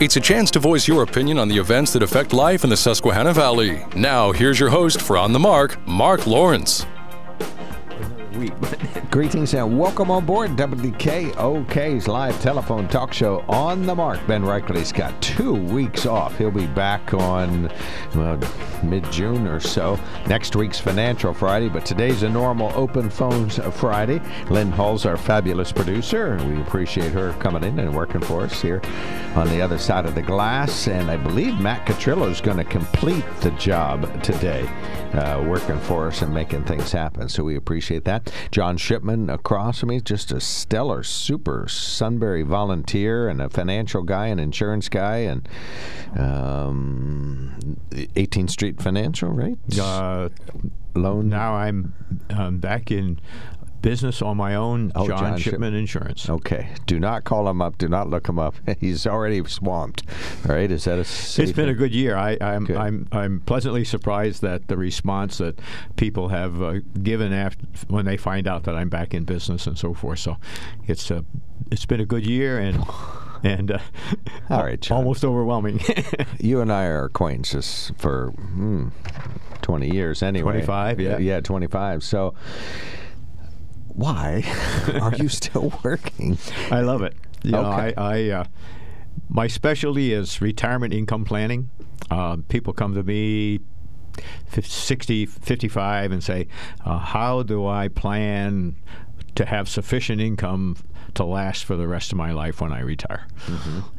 It's a chance to voice your opinion on the events that affect life in the Susquehanna Valley. Now, here's your host for On the Mark, Mark Lawrence. Greetings and welcome on board WKOK's live telephone talk show on the mark. Ben Reichley's got two weeks off. He'll be back on well, mid June or so. Next week's Financial Friday, but today's a normal open phones Friday. Lynn Hall's our fabulous producer. We appreciate her coming in and working for us here on the other side of the glass. And I believe Matt Catrillo is going to complete the job today, uh, working for us and making things happen. So we appreciate that. John Shipman across from me, just a stellar, super Sunbury volunteer and a financial guy, an insurance guy, and um, 18th Street Financial, right? Uh, Loan. now I'm um, back in business on my own. Oh, John, John Shipman Shipman. Insurance. Okay. Do not call him up. Do not look him up. He's already swamped. All right. Is that a It's been a good year. I, I'm, Good. I'm I'm pleasantly surprised that the response that people have uh, given after when they find out that I'm back in business and so forth. So it's uh, it's been a good year and and uh, All right, John. almost overwhelming. You and I are acquaintances for hmm, 20 years anyway. 25, yeah. Yeah, 25. So why are you still working? I love it. You know, Okay. I, I uh, my specialty is retirement income planning. Uh, people come to me. 50, 60, 55 and say, uh, How do I plan to have sufficient income to last for the rest of my life when I retire?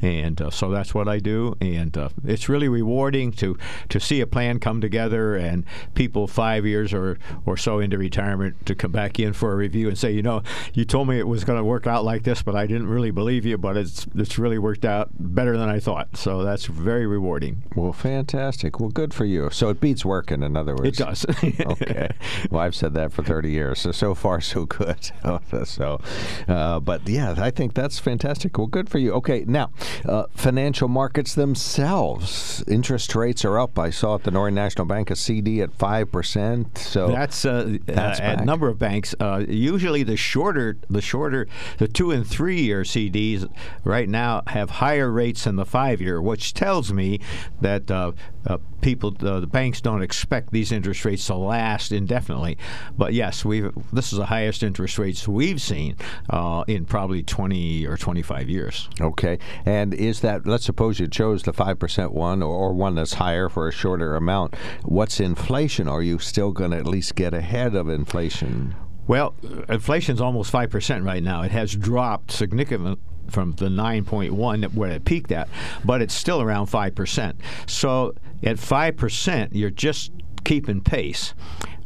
And uh, so that's what I do. And uh, it's really rewarding to, to see a plan come together and people five years or, or so into retirement to come back in for a review and say, You know, you told me it was going to work out like this, but I didn't really believe you, but it's, it's really worked out better than I thought. So that's very rewarding. Well, fantastic. Well, good for you. So it beats working, in other words. It does. okay. Well, I've said that for 30 years. So, so far, so good. so, uh, but yeah, I think that's fantastic. Well, good for you. Okay. Now, uh, financial markets themselves, interest rates are up. I saw at the Northern National Bank a CD at 5%. So, That's, uh, That's uh, at a number of banks. Uh, usually, the shorter, the shorter, the two and three year CDs right now have higher rates than the five year, which tells me that uh, uh, people, uh, the banks don't expect these interest rates to last indefinitely. But yes, we this is the highest interest rates we've seen uh, in probably 20 or 25 years. Okay. And is that, let's suppose you chose the 5% one or, one that's higher for a shorter amount. What's inflation? Are you still going to at least get ahead of inflation? Well, inflation's almost five percent right now. It has dropped significantly from the 9.1 where it peaked at, but it's still around five percent. So at five percent, you're just keeping pace.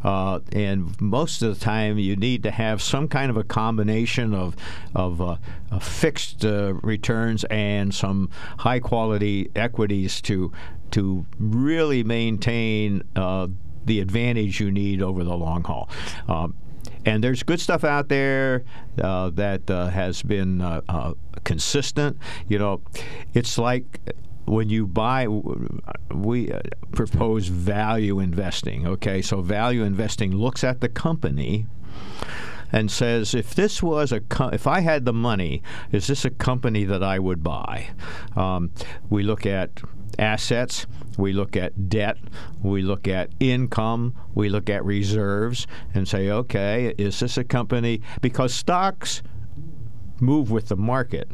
Uh, and most of the time, you need to have some kind of a combination of of uh, uh, fixed uh, returns and some high quality equities to to really maintain uh, the advantage you need over the long haul. Um, and there's good stuff out there uh, that uh, has been uh, consistent. You know, it's like when you buy, we uh, propose value investing. Okay, so value investing looks at the company and says, if this was a, co- if I had the money, is this a company that I would buy? Um, we look at assets, we look at debt, we look at income, we look at reserves, and say, okay, is this a company? Because stocks move with the market,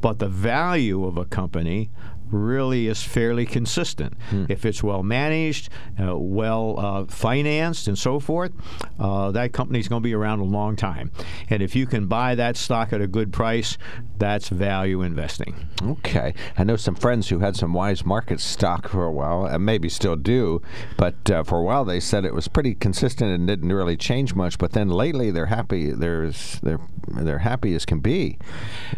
but the value of a company really is fairly consistent. If it's well managed, uh, well uh, financed, and so forth, uh, that company's going to be around a long time. And if you can buy that stock at a good price, that's value investing. Okay. I know some friends who had some Weis Market stock for a while, and maybe still do, but uh, for a while they said it was pretty consistent and didn't really change much. But then lately they're happy. There's they're they're happy as can be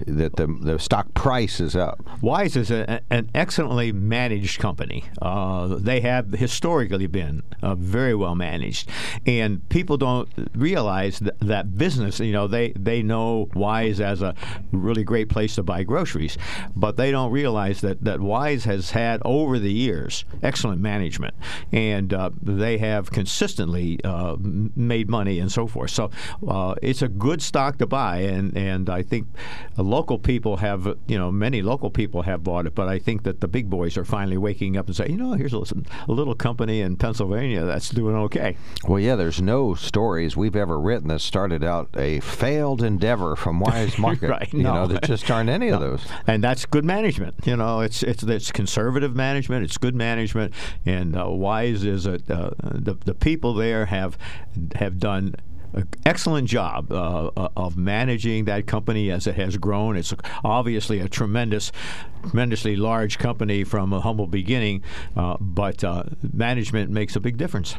that the the stock price is up. Weis is a, an an excellently managed company. Uh, they have historically been uh, very well managed, and people don't realize that, that business. You know, they they know Weis as a really great place to buy groceries, but they don't realize that that Weis has had over the years excellent management, and uh, they have consistently uh, made money and so forth. So uh, it's a good stock to buy, and and I think local people have you know many local people have bought it, but I think that the big boys are finally waking up and saying, you know, here's a, a little company in Pennsylvania that's doing okay. Well, yeah, there's no stories we've ever written that started out a failed endeavor from Weis Market. right. You no. know, there just aren't any no. of those. And that's good management. You know, it's it's it's conservative management. It's good management, and uh, Weis is a uh, the the people there have have done excellent job uh, uh, of managing that company as it has grown. It's obviously a tremendous, tremendously large company from a humble beginning, uh, but uh, management makes a big difference.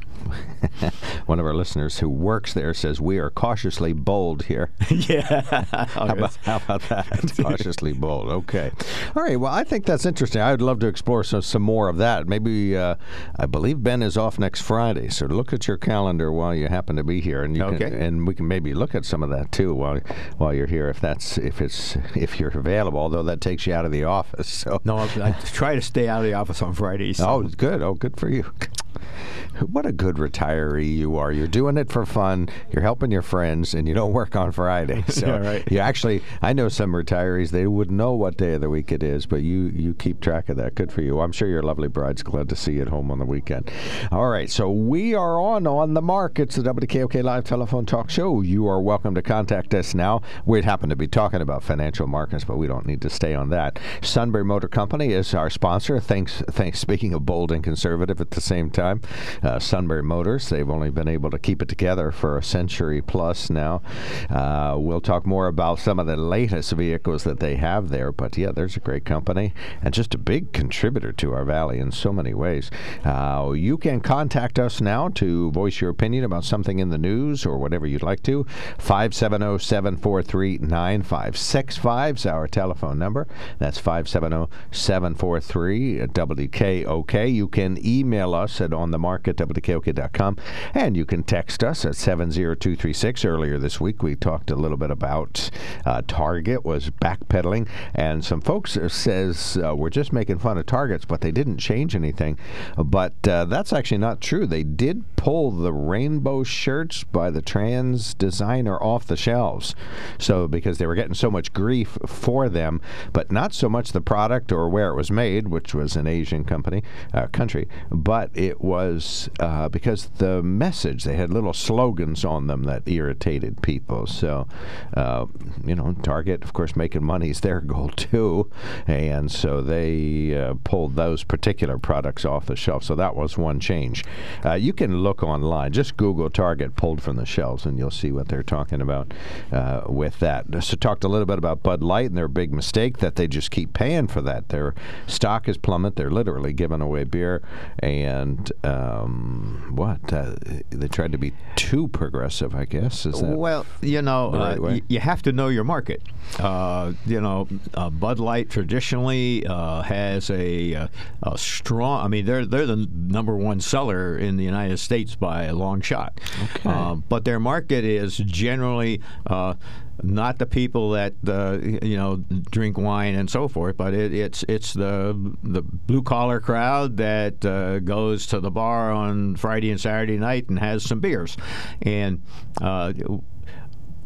One of our listeners who works there says we are cautiously bold here. yeah. how, about, how, about, that? cautiously bold. Okay. All right. Well, I think that's interesting. I would love to explore some, some more of that. Maybe uh, I believe Ben is off next Friday, so look at your calendar while you happen to be here, and you okay. can and we can maybe look at some of that too while while you're here if that's if it's if you're available. Although that takes you out of the office. So no, I, I try to stay out of the office on Fridays. So. Oh, good. Oh, good for you. What a good retiree you are. You're doing it for fun. You're helping your friends, and you don't work on Friday. So yeah, right. you actually, I know some retirees. They wouldn't know what day of the week it is, but you you keep track of that. Good for you. I'm sure your lovely bride's glad to see you at home on the weekend. All right, so we are on on the mark. It's the WKOK live telephone talk show. You are welcome to contact us now. We happen to be talking about financial markets, but we don't need to stay on that. Sunbury Motor Company is our sponsor. Thanks. Thanks. Speaking of bold and conservative at the same time uh, Sunbury Motors. They've only been able to keep it together for a century plus now. Uh, we'll talk more about some of the latest vehicles that they have there, but yeah, there's a great company and just a big contributor to our valley in so many ways. Uh, you can contact us now to voice your opinion about something in the news or whatever you'd like to. 570 743 9565 is our telephone number. That's 570 743 WKOK. You can email us on the market WKOK.com and you can text us at 70236. Earlier this week, we talked a little bit about uh, Target was backpedaling, and some folks says uh, we're just making fun of Targets, but they didn't change anything. But uh, that's actually not true. They did pull the rainbow shirts by the trans designer off the shelves. So because they were getting so much grief for them, but not so much the product or where it was made, which was an Asian company uh, country, but it was uh, because the message they had little slogans on them that irritated people. So uh, you know, Target, of course, making money is their goal too, and so they uh, pulled those particular products off the shelf. So that was one change. Uh, you can look online, just Google Target pulled from the shelves, and you'll see what they're talking about uh, with that. So talked a little bit about Bud Light and their big mistake that they just keep paying for that. Their stock is plummet. They're literally giving away beer, and um, what uh, they tried to be too progressive, I guess. Is that well, you know, right uh, y- you have to know your market. Uh, you know, uh, Bud Light traditionally uh, has a, a, a strong. I mean, they're they're the number one seller in the United States by a long shot. Okay. Uh, but their market is generally. Not the people that uh, you know drink wine and so forth, but it, it's it's the the blue collar crowd that uh, goes to the bar on Friday and Saturday night and has some beers, and. Uh,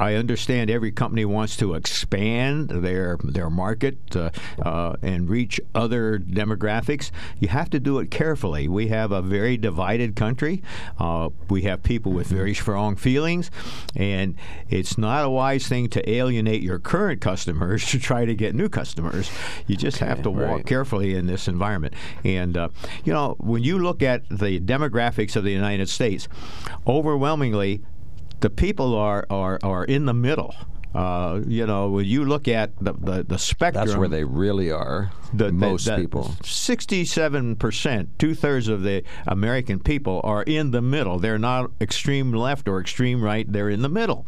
I understand every company wants to expand their their market uh, uh, and reach other demographics. You have to do it carefully. We have a very divided country. Uh, we have people with very strong feelings, and it's not a wise thing to alienate your current customers to try to get new customers. You just have to walk right. carefully in this environment. And uh, you know, when you look at the demographics of the United States, overwhelmingly the people are, are, are in the middle. Uh, you know, when you look at the, the, the spectrum, That's where they really are. the, most the people. 67%, two thirds of the American people are in the middle. They're not extreme left or extreme right, they're in the middle.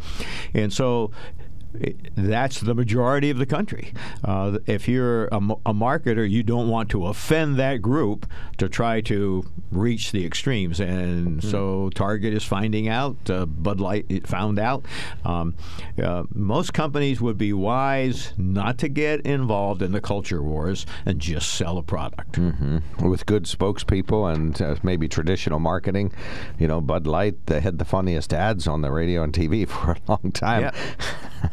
And so that's the majority of the country. Uh, if you're a, a, marketer, you don't want to offend that group to try to reach the extremes. And mm. so Target is finding out, uh, Bud Light found out. Um, uh, most companies would be wise not to get involved in the culture wars and just sell a product. Mm-hmm. With good spokespeople and uh, maybe traditional marketing. You know, Bud Light they had the funniest ads on the radio and TV for a long time. Yeah.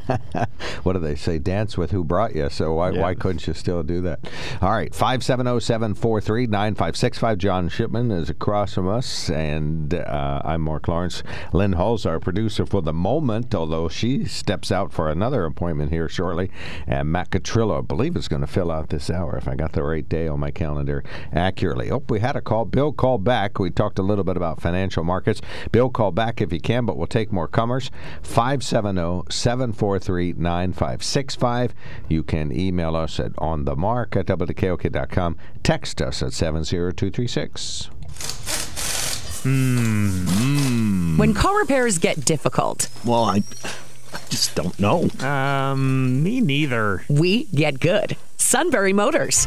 what do they say? Dance with who brought you. So why, yeah. why couldn't you still do that? All right, 570-743-9565. John Shipman is across from us, and uh, I'm Mark Lawrence. Lynn Hull's our producer for the moment, although she steps out for another appointment here shortly. And Matt Catrillo, I believe, is going to fill out this hour, if I got the right day on my calendar accurately. Oh, we had a call. Bill called back. We talked a little bit about financial markets. Bill, call back if you can, but we'll take more comers. 570 743 9565. You can email us at onthemark at wkok.com. Text us at 70236. Mm. When car repairs get difficult. Well, I, I just don't know. Um, me neither. We get good. Sunbury Motors.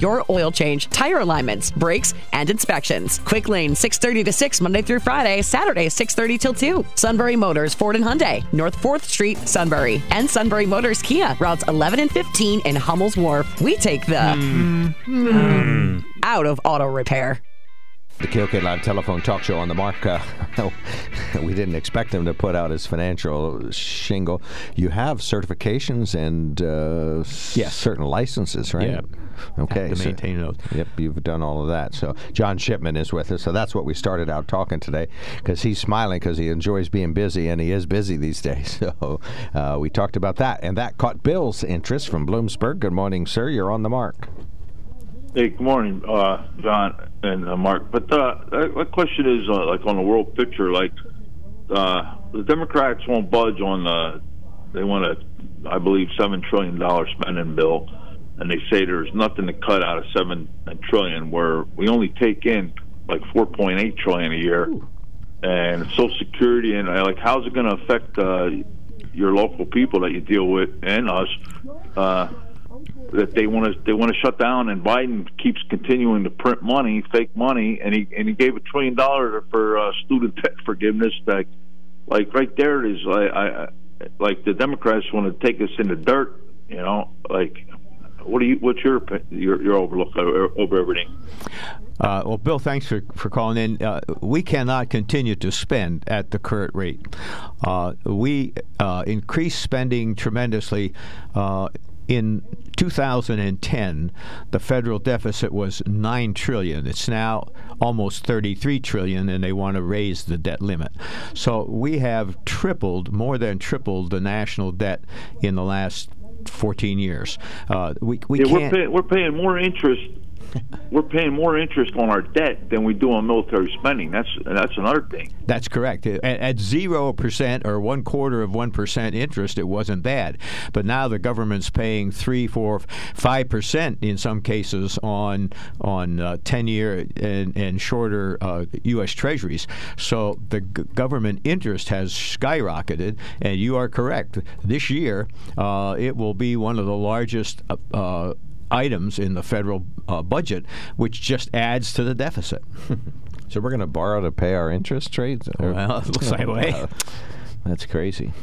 your oil change, tire alignments, brakes, and inspections. Quick Lane 6:30 to 6 Monday through Friday, Saturday 6:30 till 2. Sunbury Motors Ford and Hyundai, North 4th Street, Sunbury, and Sunbury Motors Kia, routes 11 and 15 in Hummel's Wharf. We take the mm. Mm. out of auto repair the KOK Live telephone talk show on the mark. Uh, we didn't expect him to put out his financial shingle. You have certifications and uh, yes. certain licenses, right? Yeah. Okay. to maintain so, those. Yep, you've done all of that. So John Shipman is with us. So that's what we started out talking today because he's smiling because he enjoys being busy and he is busy these days. So uh, we talked about that and that caught Bill's interest from Bloomsburg. Good morning, sir. You're on the mark. Hey, good morning, uh, John and uh, Mark. But uh, my question is, uh, like on the world picture, like uh, the Democrats won't budge on the. They want a, I believe, seven trillion dollar spending bill, and they say there's nothing to cut out of seven trillion, where we only take in like four point eight trillion a year, and Social Security and uh, like how's it going to affect uh, your local people that you deal with and us? Uh, that they want to they want to shut down, and Biden keeps continuing to print money, fake money, and he and he gave a trillion dollars for uh, student debt forgiveness. Like, like right there it is. I, I like the Democrats want to take us in the dirt. You know, like what do you what's your your, your overlook over everything? Uh, well, Bill, thanks for, for calling in. Uh, we cannot continue to spend at the current rate. Uh, we uh, increased spending tremendously uh, in 2010, the federal deficit was 9 trillion. It's now almost 33 trillion and they want to raise the debt limit. So we have tripled, more than tripled the national debt in the last 14 years. Uh, we we yeah, can't. We're paying, we're paying more interest we're paying more interest on our debt than we do on military spending. That's that's another thing. That's correct. At zero percent or one quarter of one percent interest, it wasn't bad. But now the government's paying three, four, five percent in some cases on on uh, ten year and, and shorter uh, U.S. Treasuries. So the g- government interest has skyrocketed, and you are correct. This year, uh, it will be one of the largest uh, uh, items in the federal uh, budget, which just adds to the deficit. so we're going to borrow to pay our interest rates? Well, it looks like way. That's crazy.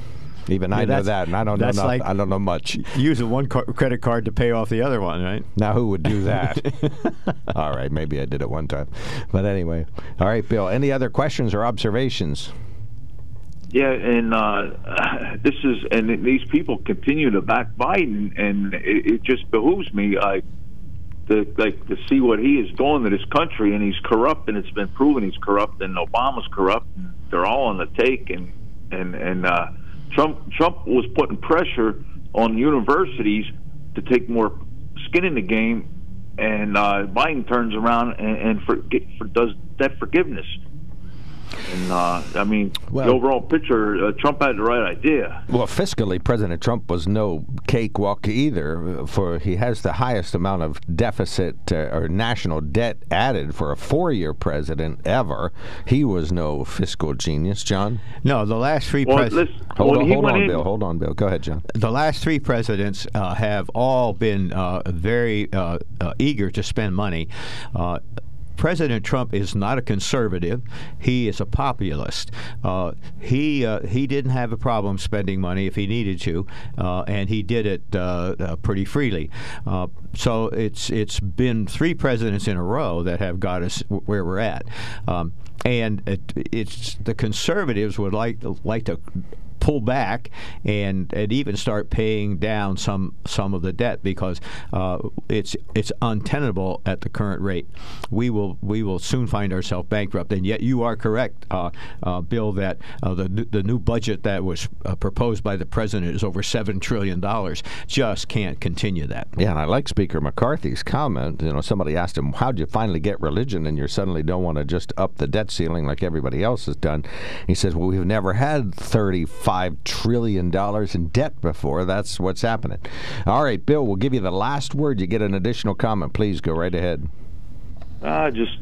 Even yeah, I know that, and I don't know. Enough, like I don't know much. Using one car- credit card to pay off the other one, right? Now, who would do that? all right, maybe I did it one time, but anyway. All right, Bill. Any other questions or observations? Yeah, and uh, this is and these people continue to back Biden, and it, it just behooves me like to like to see what he is doing to this country, and he's corrupt, and it's been proven he's corrupt, and Obama's corrupt, and they're all on the take, and and and uh, Trump Trump was putting pressure on universities to take more skin in the game, and uh, Biden turns around and, and for, for, does debt forgiveness. And uh, I mean, Well- the overall picture, uh, Trump had the right idea. Well, fiscally, President Trump was no cakewalk either. For he has the highest amount of deficit uh, or national debt added for a four-year president ever. He was no fiscal genius, John. No, the last three Well, presidents. Hold when on, hold on, in- Bill. Hold on, Bill. Go ahead, John. the last three presidents uh, have all been uh, very uh, uh, eager to spend money. President Trump is not a conservative; he is a populist. Uh, he uh, he didn't have a problem spending money if he needed to, uh, and he did it uh, uh, pretty freely. Uh, so it's it's been three presidents in a row that have got us where we're at, um, and it, it's the conservatives would like like to pull back and, and even start paying down some some of the debt because uh, it's it's untenable at the current rate. We will we will soon find ourselves bankrupt. And yet you are correct, uh, uh, Bill, that uh, the the new budget that was uh, proposed by the president is over seven trillion dollars. Just can't continue that. Yeah, and I like Speaker McCarthy's comment. You know, somebody asked him, "How'd you finally get religion?" And you suddenly don't want to just up the debt ceiling like everybody else has done. He says, "Well, we've never had thirty-five trillion dollars in debt before. That's what's happening." All right, Bill, we'll give you the last word. You get an additional comment. Please go right ahead. I just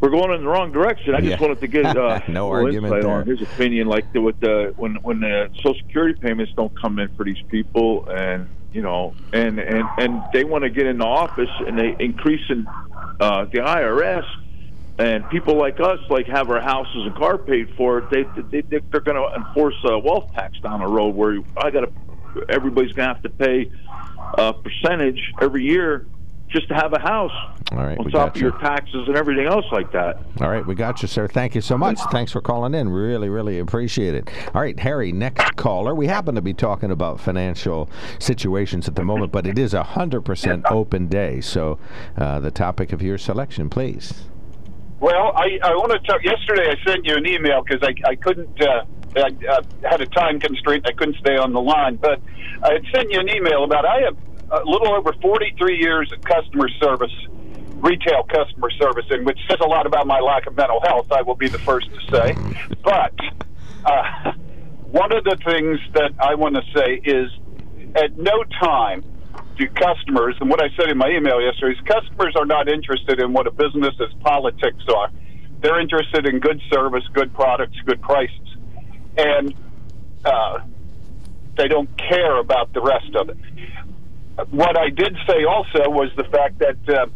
we're going in the wrong direction. I just Yeah. wanted to get uh, No argument on his opinion, like the, with the when when the Social Security payments don't come in for these people, and you know, and and and they want to get in the office, and they increasing uh, the IRS. And people like us, like have our houses and car paid for, they, they they're going to enforce a wealth tax down the road where I got to, everybody's going to have to pay a percentage every year just to have a house All right, on top of you. your taxes and everything else like that. All right, we got you, sir. Thank you so much. Thanks for calling in. Really, really appreciate it. All right, Harry, next caller. We happen to be talking about financial situations at the moment, but it is a 100% open day. So uh, the topic of your selection, please. Well, I, I want to talk. Yesterday, I sent you an email because I, I couldn't. Uh, I uh, had a time constraint. I couldn't stay on the line, but I had sent you an email about. I have a little over 43 years of customer service, retail customer service, and which says a lot about my lack of mental health. I will be the first to say, but uh, one of the things that I want to say is, at no time customers, and what I said in my email yesterday is customers are not interested in what a business's politics are. They're interested in good service, good products, good prices. And uh, they don't care about the rest of it. What I did say also was the fact that, uh,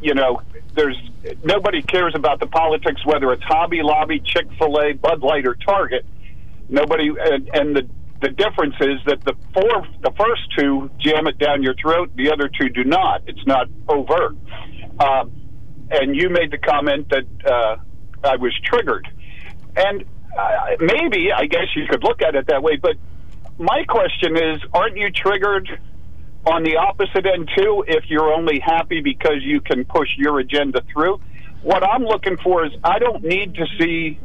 you know, there's nobody cares about the politics, whether it's Hobby Lobby, Chick fil A, Bud Light, or Target. Nobody, and, and the the difference is that the four, the first two jam it down your throat. The other two do not. It's not overt. Um, and you made the comment that uh, I was triggered, and uh, maybe I guess you could look at it that way. But my question is, aren't you triggered on the opposite end too? If you're only happy because you can push your agenda through, what I'm looking for is I don't need to see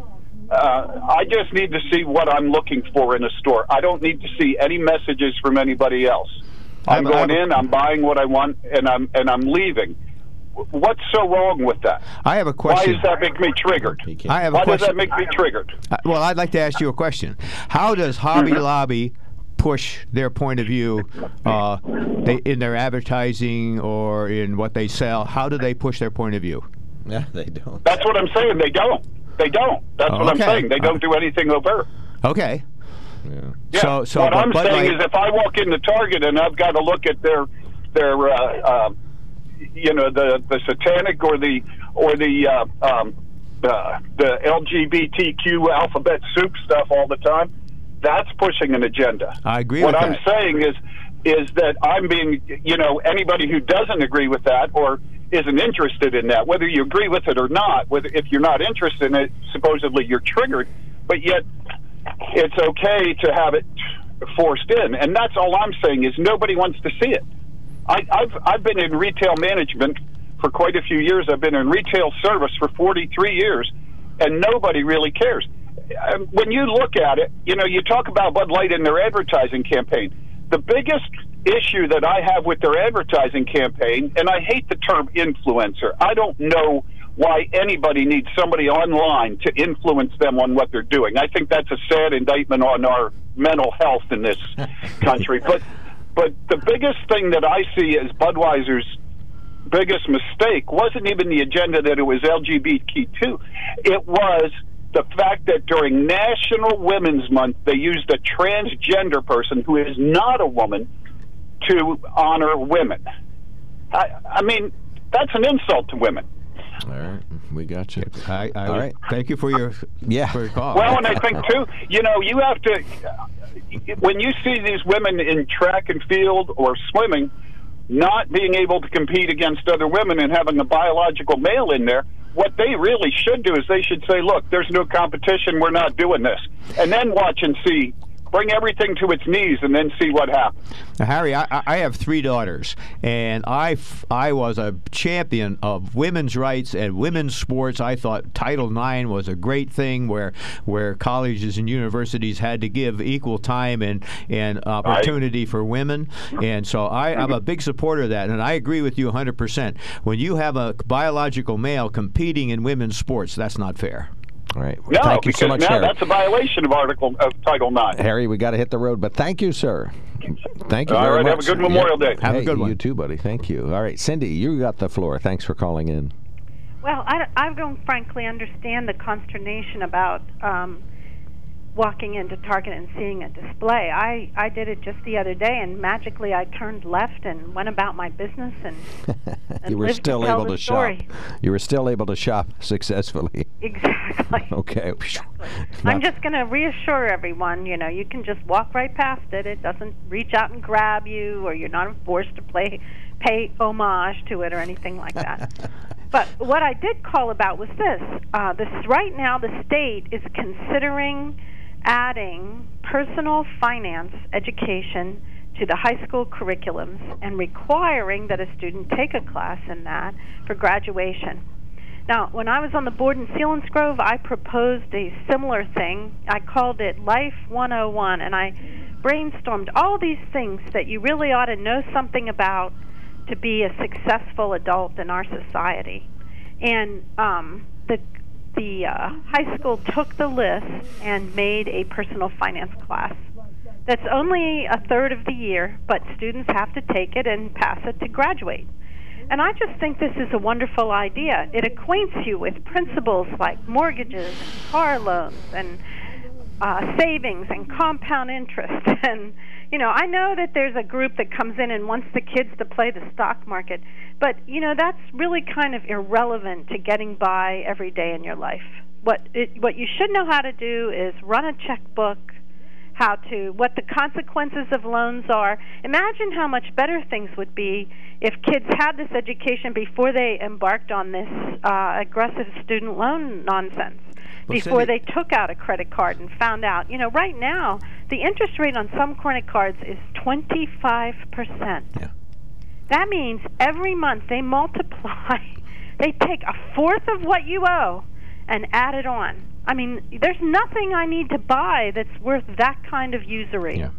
uh, I just need to see what I'm looking for in a store. I don't need to see any messages from anybody else. I'm I have going a- in, I'm buying what I want, and I'm and I'm leaving. What's so wrong with that? I have a question. Why question. does that make me triggered? I have a Why does that make me triggered? Uh, Well, I'd like to ask you a question. How does Hobby Lobby push their point of view uh, they, in their advertising or in what they sell? How do they push their point of view? Yeah, they don't. That's what I'm saying. They don't. They don't. That's what I'm saying. They don't do anything overt. Okay. Yeah. So- so what but I'm Bud saying Light- is, if I walk into Target and I've got to look at their their uh, uh, you know the the satanic or the or the uh, um, uh, the LGBTQ alphabet soup stuff all the time, that's pushing an agenda. I agree What I'm that. saying is is that I'm being you know anybody who doesn't agree with that or isn't interested in that, whether you agree with it or not, whether if you're not interested in it, supposedly you're triggered, but yet it's okay to have it forced in, and that's all I'm saying is nobody wants to see it. I, I've I've been in retail management for quite a few years. I've been in retail service for 43 years, and nobody really cares. um, when you look at it, you know, you talk about Bud Light in their advertising campaign. The biggest issue that I have with their advertising campaign, and I hate the term influencer. I don't know why anybody needs somebody online to influence them on what they're doing. I think that's a sad indictment on our mental health in this country. but but the biggest thing that I see as Budweiser's biggest mistake wasn't even the agenda that it was LGBTQ. It was the fact that during National Women's Month they used a transgender person who is not a woman to honor women. I, I mean, that's an insult to women. All right, we got you. I, I All right. Thank you for your Yeah. for your call. Well, and I think too, you know, you have to when you see these women in track and field or swimming not being able to compete against other women and having a biological male in there. What they really should do is they should say, "Look, there's no competition. We're not doing this," and then watch and see. Bring everything to its knees and then see what happens. Now, Harry, I, I have three daughters, and I, I was a champion of women's rights and women's sports. I thought Title IX was a great thing where where colleges and universities had to give equal time and, and opportunity for women. And so I, I'm a big supporter of that, and I agree with you 100%. When you have a biological male competing in women's sports, that's not fair. All right. No, Thank you because so much, now Harry. that's a violation of Article of Title IX. Harry, we got to hit the road, but thank you, sir. Thank you All very right, have a good Memorial Day. Have a good one. You too, buddy. Thank you. All right, Cindy, you got the floor. Thanks for calling in. Well, I, I don't frankly understand the consternation about um, walking into Target and seeing a display. I, I did it just the other day, and magically I turned left and went about my business and, and you were still to able to shop. You were still able to shop successfully. Exactly. Okay. I'm just going to reassure everyone, you know, you can just walk right past it. It doesn't reach out and grab you, or you're not forced to play, pay homage to it or anything like that. but what I did call about was this: uh, this right now, the state is considering adding personal finance education to the high school curriculums and requiring that a student take a class in that for graduation. Now, when I was on the board in Selinsgrove, I proposed a similar thing. I called it Life 101, and I brainstormed all these things that you really ought to know something about to be a successful adult in our society. And um, the the uh, high school took the list and made a personal finance class. That's only a third of the year, but students have to take it and pass it to graduate. And I just think this is a wonderful idea. It acquaints you with principles like mortgages, and car loans, and uh, savings and compound interest. And, you know, I know that there's a group that comes in and wants the kids to play the stock market, but, you know, that's really kind of irrelevant to getting by every day in your life. What, it, what you should know how to do is run a checkbook, how to what the consequences of loans are. Imagine how much better things would be if kids had this education before they embarked on this uh, aggressive student loan nonsense. Well, before Cindy- they took out a credit card and found out, you know, right now the interest rate on some credit cards is 25%. Yeah. That means every month they multiply, they take a fourth of what you owe and add it on. I mean, there's nothing I need to buy that's worth that kind of usury. Yeah.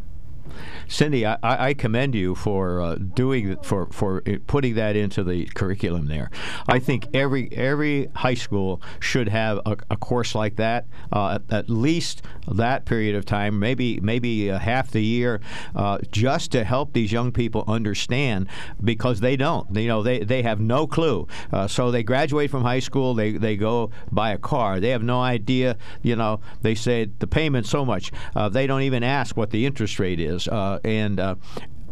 Cindy, I, I commend you for uh, doing for for putting that into the curriculum there. I think every every high school should have a, a course like that, uh, at, at least that period of time, maybe maybe uh, half the year, uh, just to help these young people understand because they don't. You know, they, they have no clue. Uh, so they graduate from high school, they they go buy a car. They have no idea. You know, they say the payment so much. Uh, they don't even ask what the interest rate is, uh, and. Uh,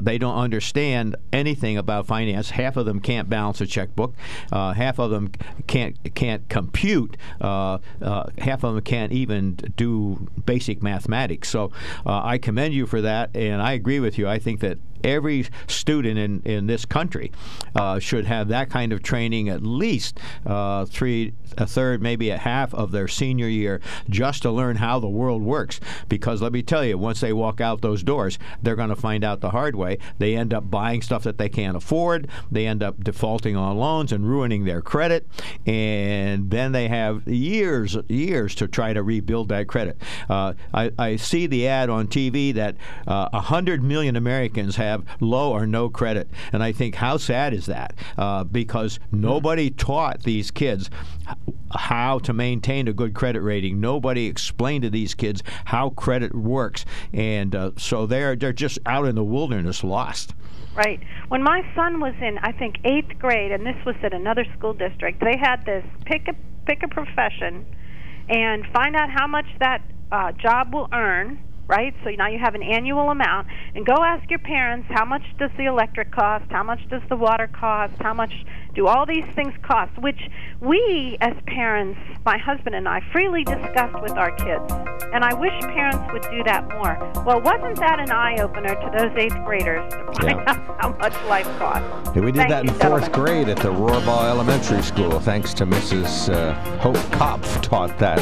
they don't understand anything about finance. Half of them can't balance a checkbook. Uh, half of them can't can't compute. Uh, uh, half of them can't even do basic mathematics. So uh, I commend you for that, and I agree with you. I think that every student in, in this country uh, should have that kind of training at least uh, three, a third, maybe a half of their senior year, just to learn how the world works. Because let me tell you, once they walk out those doors, they're going to find out the hard way. They end up buying stuff that they can't afford. They end up defaulting on loans and ruining their credit, and then they have years, years to try to rebuild that credit. Uh, I, I, see the ad on TV that uh, 100 million Americans have low or no credit, and I think how sad is that? Uh, because nobody taught these kids how to maintain a good credit rating. Nobody explained to these kids how credit works, and uh, so they're they're just out in the wilderness, lost. Right. When my son was in, I think eighth grade, and this was at another school district, they had this pick a pick a profession, and find out how much that uh, job will earn right? So now you have an annual amount, and go ask your parents how much does the electric cost, how much does the water cost, how much do all these things cost, which we as parents, my husband and I, freely discussed with our kids. And I wish parents would do that more. Well, wasn't that an eye opener to those eighth graders to find yeah. out how much life costs? Yeah, we did Thank that in fourth gentlemen. grade at the Rohrbaugh Elementary School, thanks to Mrs. Uh, Hope Kopf taught that.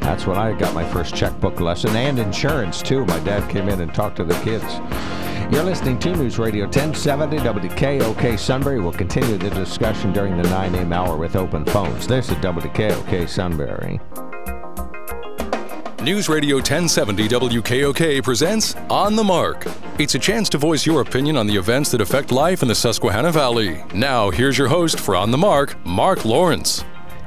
That's when I got my first checkbook lesson and insurance too. My dad came in and talked to the kids. You're listening to News Radio 1070 WKOK Sunbury. We'll continue the discussion during the 9 a.m. hour with open phones. This is WKOK Sunbury. News Radio 1070 WKOK presents On the Mark. It's a chance to voice your opinion on the events that affect life in the Susquehanna Valley. Now, here's your host for On the Mark, Mark Lawrence.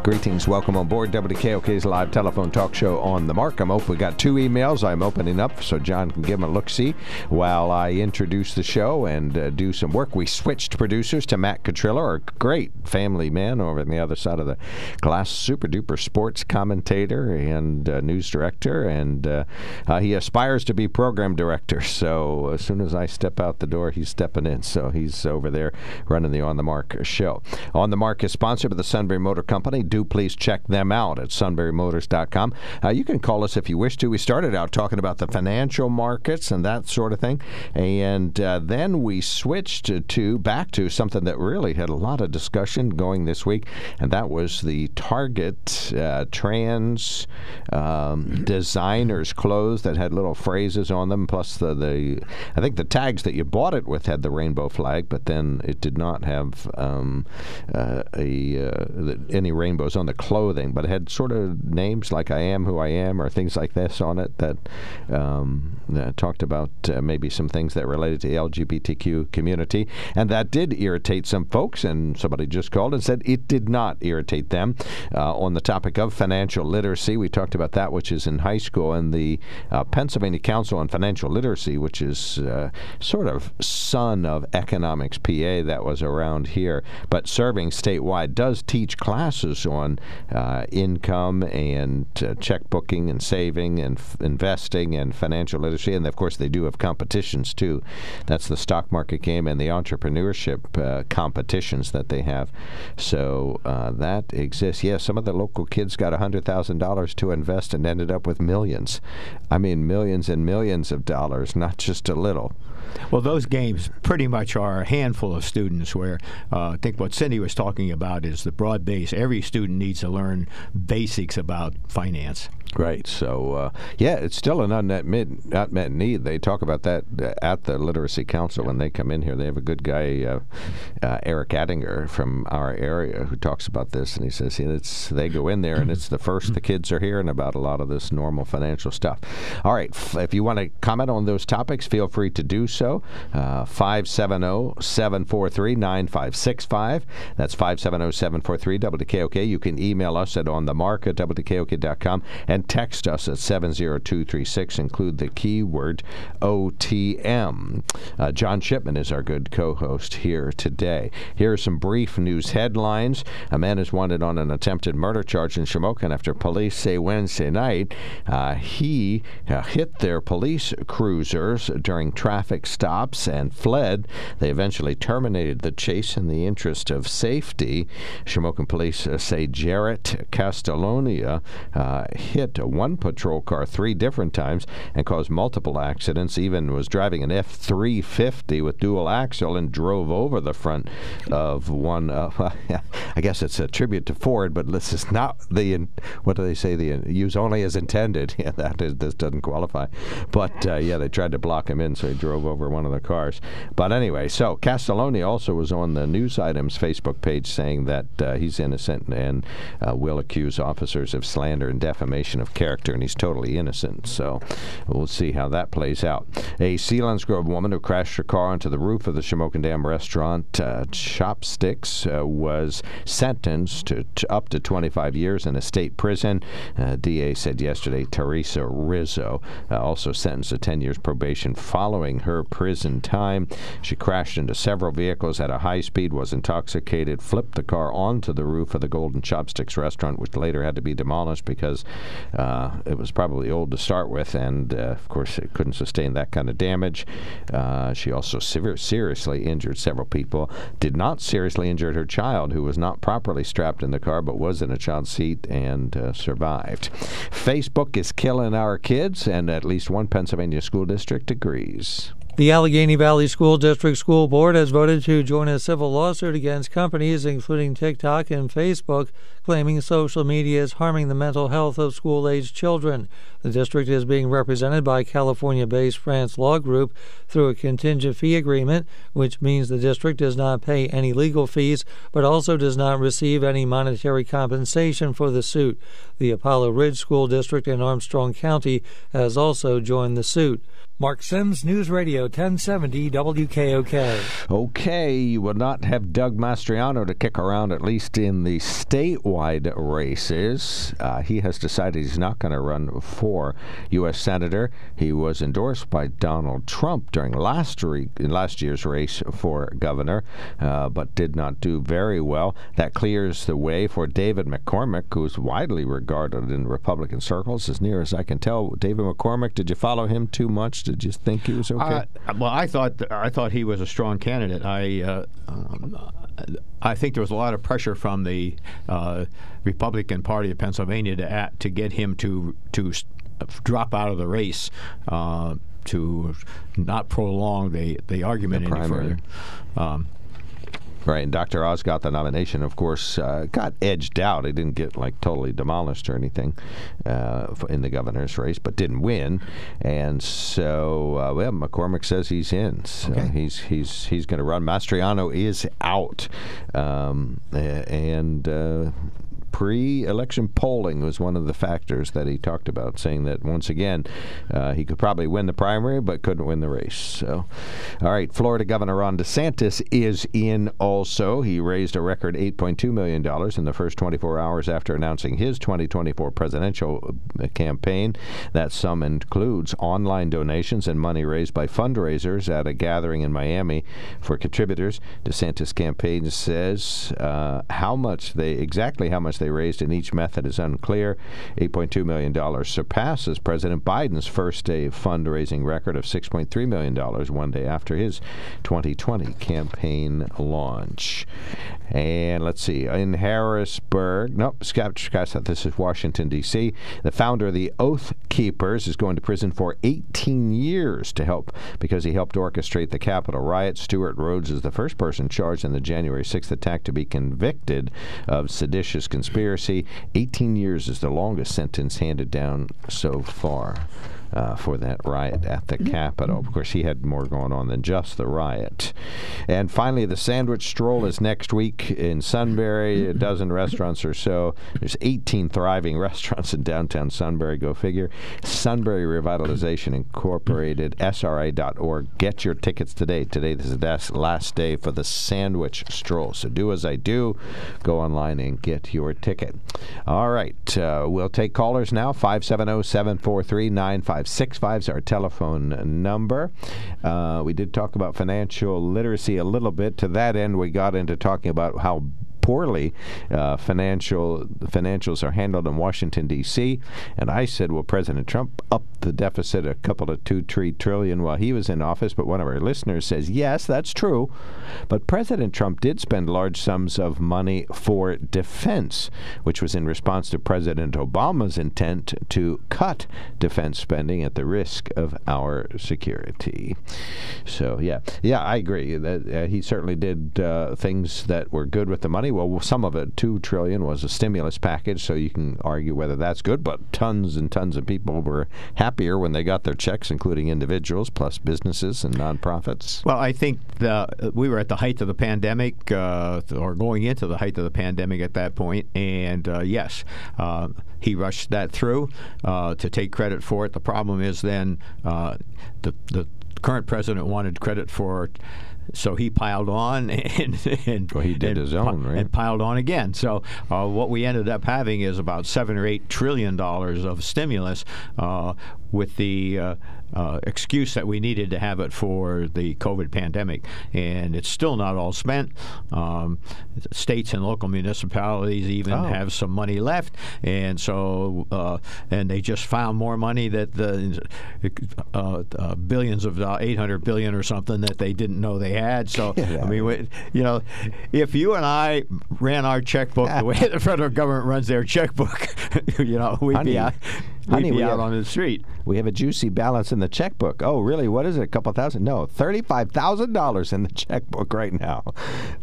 Greetings. Welcome on board WKOK's live telephone talk show on the mark. I'm open. We got two emails I'm opening up so John can give them a look see while I introduce the show and uh, do some work. We switched producers to Matt Catrillo, our great family man over on the other side of the glass, super duper sports commentator and uh, news director. And uh, uh, he aspires to be program director. So as soon as I step out the door, he's stepping in. So he's over there running the On the Mark show. On the Mark is sponsored by the Sunbury Motor Company. Do please check them out at sunburymotors.com. Uh, you can call us if you wish to. We started out talking about the financial markets and that sort of thing, and uh, then we switched to, back to something that really had a lot of discussion going this week, and that was the Target uh, trans um, designers clothes that had little phrases on them, plus the, the I think the tags that you bought it with had the rainbow flag, but then it did not have um, uh, a uh, any rainbows on the clothing, but it had sort of names like "I am who I am" or things like this on it that, um, that talked about uh, maybe some things that related to the LGBTQ community, and that did irritate some folks. And somebody just called and said it did not irritate them. Uh, on the topic of financial literacy, we talked about that, which is in high school, and the uh, Pennsylvania Council on Financial Literacy, which is uh, sort of son of Economics PA that was around here, but serving statewide, does teach classes on uh, income and uh, checkbooking and saving and f- investing and financial literacy. And of course, they do have competitions too. That's the stock market game and the entrepreneurship uh, competitions that they have. So uh, that exists. Yeah, some of the local kids got $100,000 to invest and ended up with millions. I mean, millions and millions of dollars, not just a little. Well, those games pretty much are a handful of students where uh, I think what Cindy was talking about is the broad base. Every student needs to learn basics about finance. Right. So, uh, yeah, it's still an unmet, unmet need. They talk about that uh, at the Literacy Council when they come in here. They have a good guy, uh, uh, Eric Addinger from our area, who talks about this, and he says it's they go in there and it's the first the kids are hearing about a lot of this normal financial stuff. All right. If you want to comment on those topics, feel free to do so. Uh, 570 743 9565. That's 570 743 WKOK. You can email us at onthemark at WKOK.com and text us at 70236. Include the keyword OTM. Uh, John Shipman is our good co host here today. Here are some brief news headlines. A man is wanted on an attempted murder charge in Shamokin after police say Wednesday night uh, he uh, hit their police cruisers during traffic stops and fled. They eventually terminated the chase in the interest of safety. Shamokin police uh, say Jarrett Castellonia uh, hit one patrol car three different times and caused multiple accidents. Even was driving an F 350 with dual axle and drove over the front of one. Uh, I guess it's a tribute to Ford, but this is not the what do they say? The use only as intended. Yeah, that is this doesn't qualify. But uh, yeah, they tried to block him in, so he drove over one of the cars. But anyway, so Castelloni also was on the news items Facebook page saying that uh, he's innocent and uh, will accuse officers of slander and defamation of character, and he's totally innocent. So we'll see how that plays out. A Selinsgrove woman who crashed her car onto the roof of the Shamokin Dam restaurant uh, Chopsticks uh, was sentenced to, to, up to 25 years in a state prison. Uh, DA said yesterday Teresa Rizzo uh, also sentenced to 10 years probation following her prison time. She crashed into several vehicles at a high speed, was intoxicated, flipped the car onto the roof of the Golden Chopsticks restaurant, which later had to be demolished because uh, it was probably old to start with, and uh, of course it couldn't sustain that kind of damage. Uh, she also severe, seriously injured several people. Did not seriously injure her child, who was not properly strapped in the car but was in a child seat and uh, survived. Facebook is killing our kids, and at least one Pennsylvania school district agrees. The Allegheny Valley School District School Board has voted to join a civil lawsuit against companies including TikTok and Facebook, claiming social media is harming the mental health of school aged children. The district is being represented by California based Frantz Law Group through a contingent fee agreement, which means the district does not pay any legal fees but also does not receive any monetary compensation for the suit. The Apollo Ridge School District in Armstrong County has also joined the suit. Mark Sims, News Radio 1070 WKOK. Okay, you will not have Doug Mastriano to kick around, at least in the statewide races. Uh, he has decided he's not going to run for U.S. Senator. He was endorsed by Donald Trump during last, re- last year's race for governor, uh, but did not do very well. That clears the way for David McCormick, who's widely regarded in Republican circles, as near as I can tell. David McCormick, did you follow him too much? Did you think he was okay? Uh, well, I thought th- I thought he was a strong candidate. I uh, um, I think there was a lot of pressure from the uh, Republican Party of Pennsylvania to at, to get him to to drop out of the race. Uh, to not prolong the, the argument the any further. Um, Right, and Dr. Oz got the nomination. Of course, uh, got edged out. He didn't get like totally demolished or anything uh, in the governor's race, but didn't win. And so, uh, well, McCormick says he's in. So okay. he's he's he's going to run. Mastriano is out, um, and uh, pre-election polling was one of the factors that he talked about, saying that once again uh, he could probably win the primary but couldn't win the race. So, all right, Florida Governor Ron DeSantis is in also. He raised a record 8.2 million dollars in the first 24 hours after announcing his 2024 presidential campaign. That sum includes online donations and money raised by fundraisers at a gathering in Miami for contributors. DeSantis campaign says uh, how much they exactly how much they raised in each method is unclear. $8.2 million surpasses President Biden's first day fundraising record of $6.3 million one day after his 2020 campaign launch. And let's see, in Harrisburg, nope, Scott, Scott, this is Washington, D.C. The founder of the Oath Keepers is going to prison for 18 years to help because he helped orchestrate the Capitol riot. Stewart Rhodes is the first person charged in the January 6th attack to be convicted of seditious conspiracy. 18 years is the longest sentence handed down so far uh, for that riot at the Capitol. Of course, he had more going on than just the riot. And finally, the sandwich stroll is next week in Sunbury, a dozen restaurants or so. There's 18 thriving restaurants in downtown Sunbury, go figure. Sunbury Revitalization Incorporated, SRA.org. Get your tickets today. Today, this is the last day for the sandwich stroll. So do as I do. Go online and get your ticket. All right. Uh, we'll take callers now. 570 743 565 is our telephone number. Uh, we did talk about financial literacy a little bit. To that end, we got into talking about how poorly uh, financial financials are handled in Washington D.C. And I said, well, President Trump upped the deficit a couple of two, three trillion while he was in office. But one of our listeners says, yes, that's true. But President Trump did spend large sums of money for defense, which was in response to President Obama's intent to cut defense spending at the risk of our security. So yeah, yeah, I agree that uh, he certainly did uh, things that were good with the money. Well, some of it, two trillion, was a stimulus package, so you can argue whether that's good. But tons and tons of people were happier when they got their checks, including individuals, plus businesses and nonprofits. Well, I think the, we were at the height of the pandemic, uh, or going into the height of the pandemic at that point, and uh, yes, uh, he rushed that through uh, to take credit for it. The problem is then uh, the the current president wanted credit for so he piled on and, and well, he did and, his own, right? And piled on again. So uh, what we ended up having is about seven or eight trillion dollars of stimulus, uh, with the uh, excuse that we needed to have it for the COVID pandemic, and it's still not all spent. Um, states and local municipalities even Oh. have some money left, and so uh, and they just found more money that the uh, uh, billions of uh, 800 billion or something that they didn't know they had. So I mean, we, you know, if you and I ran our checkbook the way the federal government runs their checkbook, you know, we'd Honey, be out, honey, be we out have- on the street. We have a juicy balance in the checkbook. Oh, really? What is it? A couple thousand? No, thirty-five thousand dollars in the checkbook right now.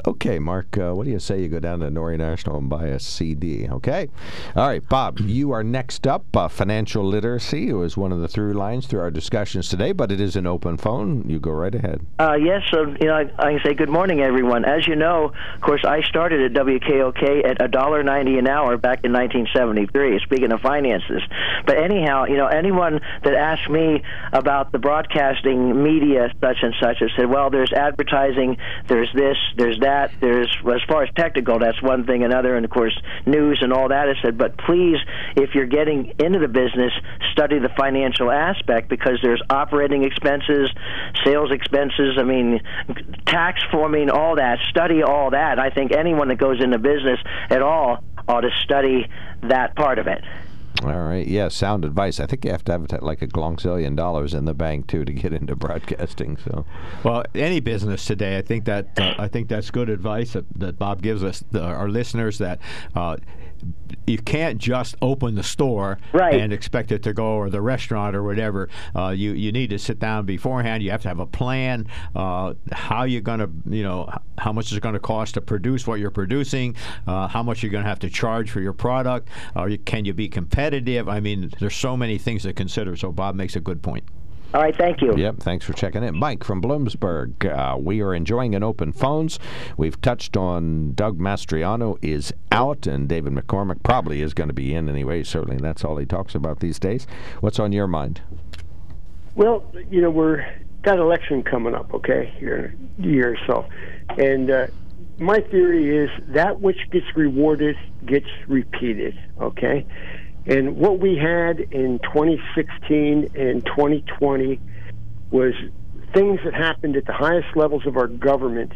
Okay, Mark. Uh, what do you say you go down to Nori National and buy a CD? Okay. All right, Bob. You are next up. Uh, financial literacy was one of the through lines through our discussions today, but it is an open phone. You go right ahead. Uh, yes, so you know, I, I can say good morning, everyone. As you know, of course, I started at WKOK at a dollar ninety an hour back in 1973. Speaking of finances, but anyhow, you know, anyone that asked me about the broadcasting media, such and such, I said, well, there's advertising, there's this, there's that, there's as far as technical, that's one thing, another, and of course, news and all that. I said, but please, if you're getting into the business, study the financial aspect because there's operating expenses, sales expenses. I mean, tax forming, all that. Study all that. I think anyone that goes into business at all ought to study that part of it. All right. Yeah, sound advice. I think you have to have like a glonzillion dollars in the bank too to get into broadcasting. So, Well, any business today, I think that uh, I think that's good advice that, that Bob gives us, the, our listeners, that uh, you can't just open the store Right. and expect it to go, or the restaurant or whatever. Uh, you you need to sit down beforehand. You have to have a plan. Uh, how you're to, you know, how much is it going to cost to produce what you're producing? Uh, how much you're going to have to charge for your product? Uh, you- can you be competitive? I mean, there's so many things to consider. So Bob makes a good point. All right, thank you. Yep, thanks for checking in. Mike from Bloomsburg. Uh, we are enjoying an open phones. We've touched on Doug Mastriano is out, and David McCormick probably is going to be in anyway. Certainly, that's all he talks about these days. What's on your mind? Well, you know, we're got election coming up, okay, here year or so, and uh, my theory is that which gets rewarded gets repeated, okay, and what we had in 2016 and 2020 was things that happened at the highest levels of our government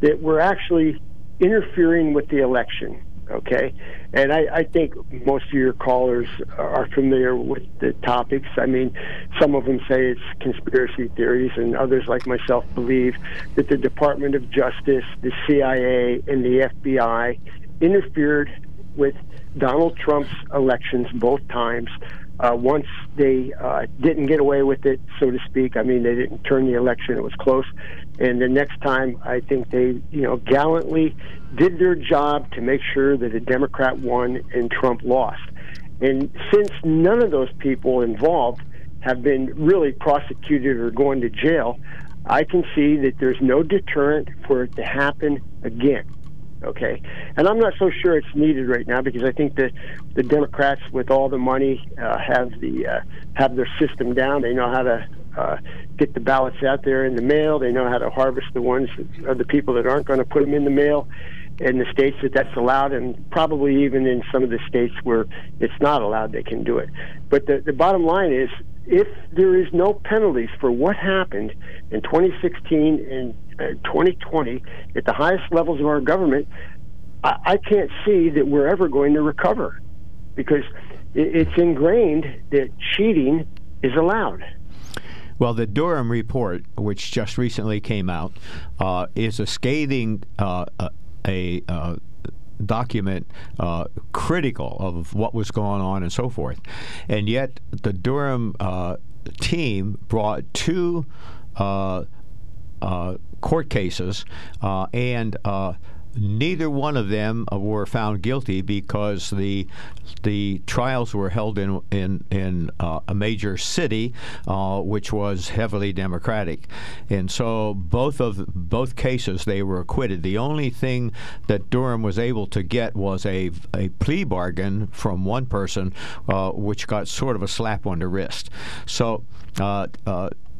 that were actually interfering with the election. Okay, and I, I think most of your callers are familiar with the topics. I mean, some of them say it's conspiracy theories, and others, like myself, believe that the Department of Justice, the CIA, and the FBI interfered with Donald Trump's elections both times. Uh, once they uh, didn't get away with it, so to speak. I mean, they didn't turn the election; it was close. And the next time, I think they, you know, gallantly did their job to make sure that a Democrat won and Trump lost. And since none of those people involved have been really prosecuted or going to jail, I can see that there's no deterrent for it to happen again. Okay, and I'm not so sure it's needed right now because I think that the Democrats, with all the money, uh, have the uh, have their system down. They know how to uh, get the ballots out there in the mail. They know how to harvest the ones that are the people that aren't going to put them in the mail. In the states that that's allowed, and probably even in some of the states where it's not allowed, they can do it. But the, the bottom line is, if there is no penalties for what happened in 2016 and 2020 at the highest levels of our government, I, I can't see that we're ever going to recover because it, it's ingrained that cheating is allowed. Well, the Durham report, which just recently came out, uh, is a scathing uh, a, uh, document uh, critical of what was going on and so forth. And yet, the Durham uh, team brought two uh, court cases and neither one of them were found guilty because the the trials were held in in in uh, a major city, uh, which was heavily Democratic, and so both of both cases they were acquitted. The only thing that Durham was able to get was a a plea bargain from one person, uh, which got sort of a slap on the wrist. So.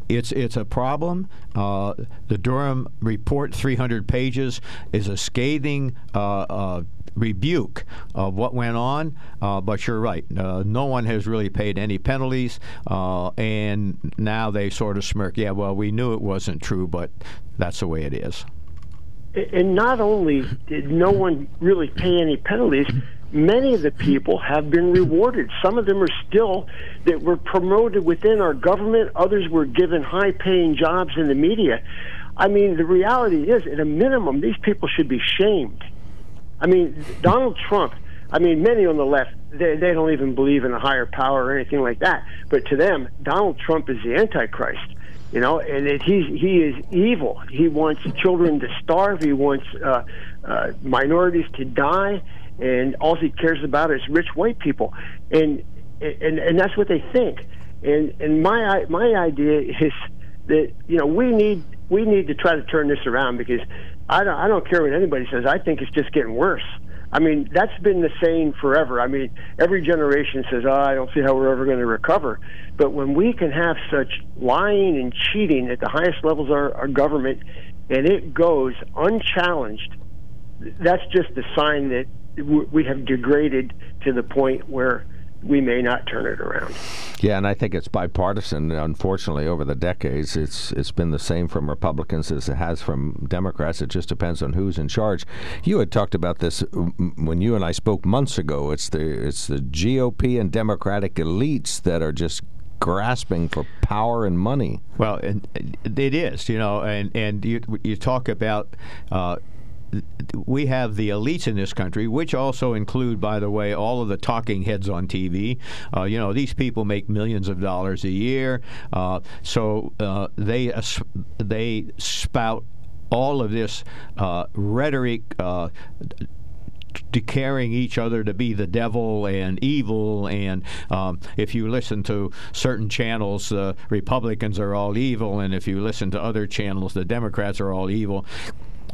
It's it's a problem. Uh, the Durham report, 300 pages, is a scathing uh, uh, rebuke of what went on. Uh, but you're right. Uh, no one has really paid any penalties, uh, and now they sort of smirk. Yeah, well, we knew it wasn't true, but that's the way it is. And not only did no one really pay any penalties, many of the people have been rewarded. Some of them are still that were promoted within our government. Others were given high paying jobs in the media. I mean, the reality is, at a minimum, these people should be shamed. I mean, Donald Trump, I mean, many on the left, they, they don't even believe in a higher power or anything like that. But to them, Donald Trump is the Antichrist. You know, and it, he's he is evil. He wants children to starve. He wants uh, uh, minorities to die and all he cares about is rich white people, and and and that's what they think. And and my my idea is that you know we need we need to try to turn this around because I don't I don't care what anybody says. I think it's just getting worse. I mean, that's been the saying forever. I mean, every generation says, "Oh, I don't see how we're ever going to recover." But when we can have such lying and cheating at the highest levels of our, our government, and it goes unchallenged, that's just a sign that we have degraded to the point where we may not turn it around. Yeah, and I think it's bipartisan. Unfortunately, over the decades, it's it's been the same from Republicans as it has from Democrats. It just depends on who's in charge. You had talked about this when you and I spoke months ago. It's the it's the GOP and Democratic elites that are just grasping for power and money. Well, it is, you know, and and you you talk about. Uh, we have the elites in this country, which also include, by the way, all of the talking heads on TV. Uh, you know, these people make millions of dollars a year, uh, so uh, they they spout all of this uh, rhetoric uh, declaring each other to be the devil and evil. And um, if you listen to certain channels, the Republicans are all evil, and if you listen to other channels, the Democrats are all evil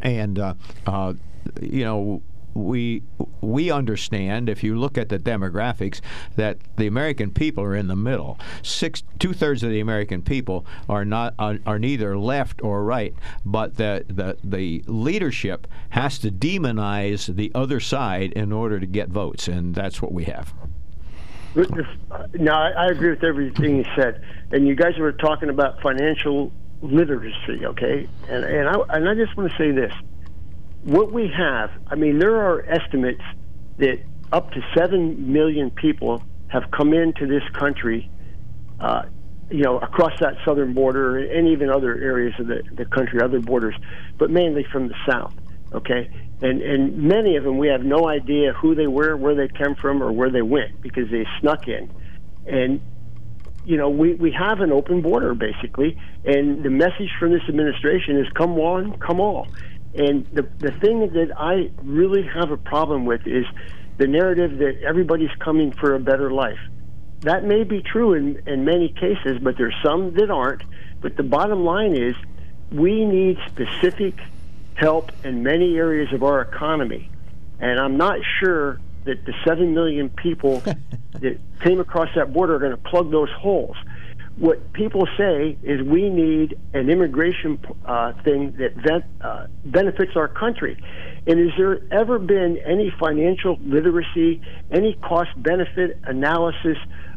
and uh, uh, you know we we understand if you look at the demographics that the American people are in the middle. Six two thirds of the American people are not are, are, neither left or right, but the, the the leadership has to demonize the other side in order to get votes, and that's what we have. No, I agree with everything you said, and you guys were talking about financial literacy, okay? And and I and I just want to say this: what we have, I mean, there are estimates that up to seven million people have come into this country, uh, you know, across that southern border and even other areas of the, the country, other borders, but mainly from the south. Okay, and and many of them we have no idea who they were, where they came from, or where they went because they snuck in, and you know, we, we have an open border basically, and the message from this administration is come one, come all. And the the thing that I really have a problem with is the narrative that everybody's coming for a better life. That may be true in, in many cases, but there's some that aren't. But the bottom line is we need specific help in many areas of our economy. And I'm not sure that the 7 million people that came across that border are going to plug those holes. What people say is we need an immigration uh, thing that uh, benefits our country. And has there ever been any financial literacy, any cost benefit analysis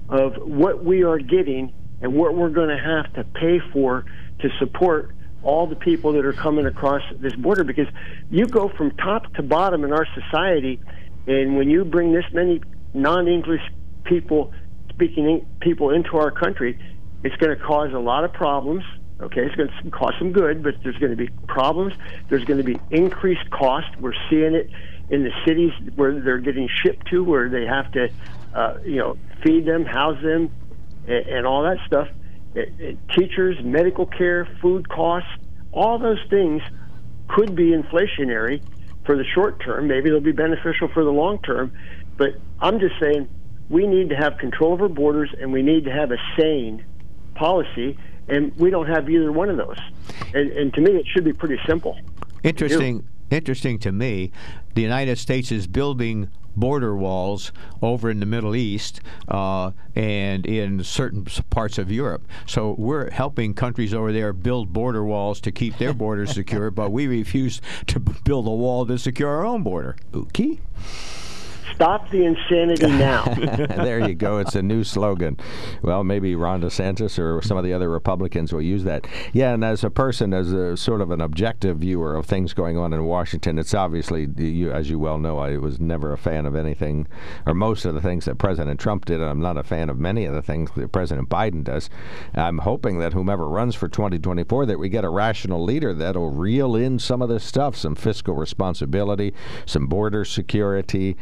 of what we are getting and what we're going to have to pay for to support all the people that are coming across this border because you go from top to bottom in our society, and when you bring this many non-English people speaking people into our country, it's going to cause a lot of problems. Okay, it's going to cause some good, but there's going to be problems. There's going to be increased cost. We're seeing it in the cities where they're getting shipped to, where they have to, uh, you know, feed them, house them, and, and all that stuff. It, it, teachers, medical care, food costs, all those things could be inflationary for the short term. Maybe they'll be beneficial for the long term. But I'm just saying we need to have control of our borders and we need to have a sane policy, and we don't have either one of those. And, and to me, it should be pretty simple. Interesting. Interesting to me, the United States is building border walls over in the Middle East uh, and in certain parts of Europe. So we're helping countries over there build border walls to keep their borders secure, but we refuse to build a wall to secure our own border. Okay. Stop the insanity now. there you go. It's a new slogan. Well, maybe Ron DeSantis or some of the other Republicans will use that. Yeah, and as a person, as a sort of an objective viewer of things going on in Washington, it's obviously, you, as you well know, I was never a fan of anything or most of the things that President Trump did. I'm not a fan of many of the things that President Biden does. I'm hoping that whomever runs for 2024, that we get a rational leader that'll reel in some of this stuff, some fiscal responsibility, some border security.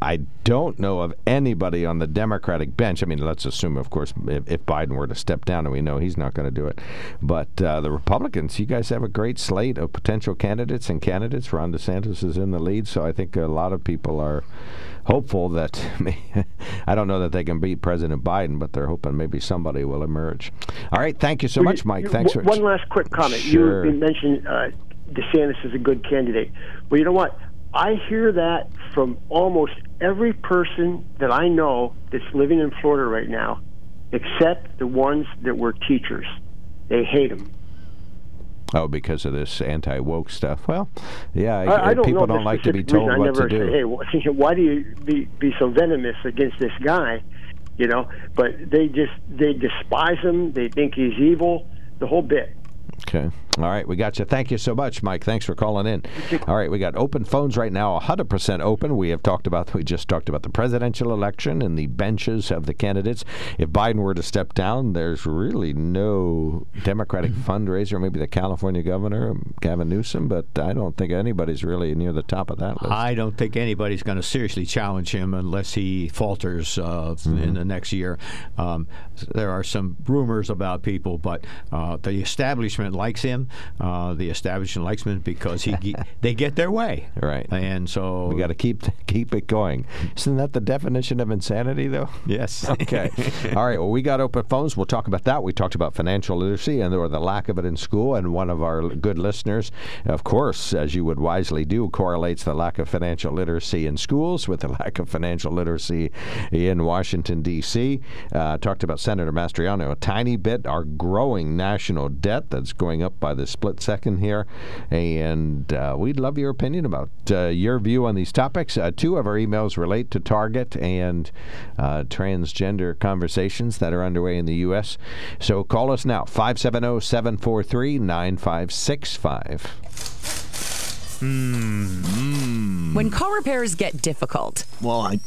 I don't know of anybody on the Democratic bench. I mean, let's assume, of course, if, if Biden were to step down, and we know he's not going to do it. But uh, the Republicans, you guys have a great slate of potential candidates and candidates. Ron DeSantis is in the lead, so I think a lot of people are hopeful that I don't know that they can beat President Biden, but they're hoping maybe somebody will emerge. All right, thank you so well, much, Mike. You, Thanks. W- one last quick comment. Sure. You, you mentioned uh, DeSantis is a good candidate. Well, you know what? I hear that from almost every person that I know that's living in Florida right now, except the ones that were teachers. They hate him. Oh, because of this anti woke stuff. Well, yeah, I, I don't people don't like to be told reason. what I never to do. Say, hey, why do you be be so venomous against this guy? You know, but they just they despise him. They think he's evil. The whole bit. Okay. All right, we got you. Thank you so much, Mike. Thanks for calling in. All right, we got open phones right now, 100% open. We have talked about, we just talked about the presidential election and the benches of the candidates. If Biden were to step down, there's really no Democratic fundraiser. Maybe the California governor, Gavin Newsom, but I don't think anybody's really near the top of that list. I don't think anybody's going to seriously challenge him unless he falters uh, mm-hmm. in the next year. Um, there are some rumors about people, but uh, the establishment likes him. Uh, the establishment likes him because he they get their way. Right. And so we got to keep keep it going. Isn't that the definition of insanity, though? Yes. okay. All right. Well, we got open phones. We'll talk about that. We talked about financial literacy and or the lack of it in school. And one of our good listeners, of course, as you would wisely do, correlates the lack of financial literacy in schools with the lack of financial literacy in Washington D.C. Uh, talked about Senator Mastriano a tiny bit. Our growing national debt that's going up by the split second here. And uh, we'd love your opinion about uh, your view on these topics. Uh, two of our emails relate to Target and uh, transgender conversations that are underway in the U.S. So call us now, 570 743 9565. Hmm. When car repairs get difficult, well, I,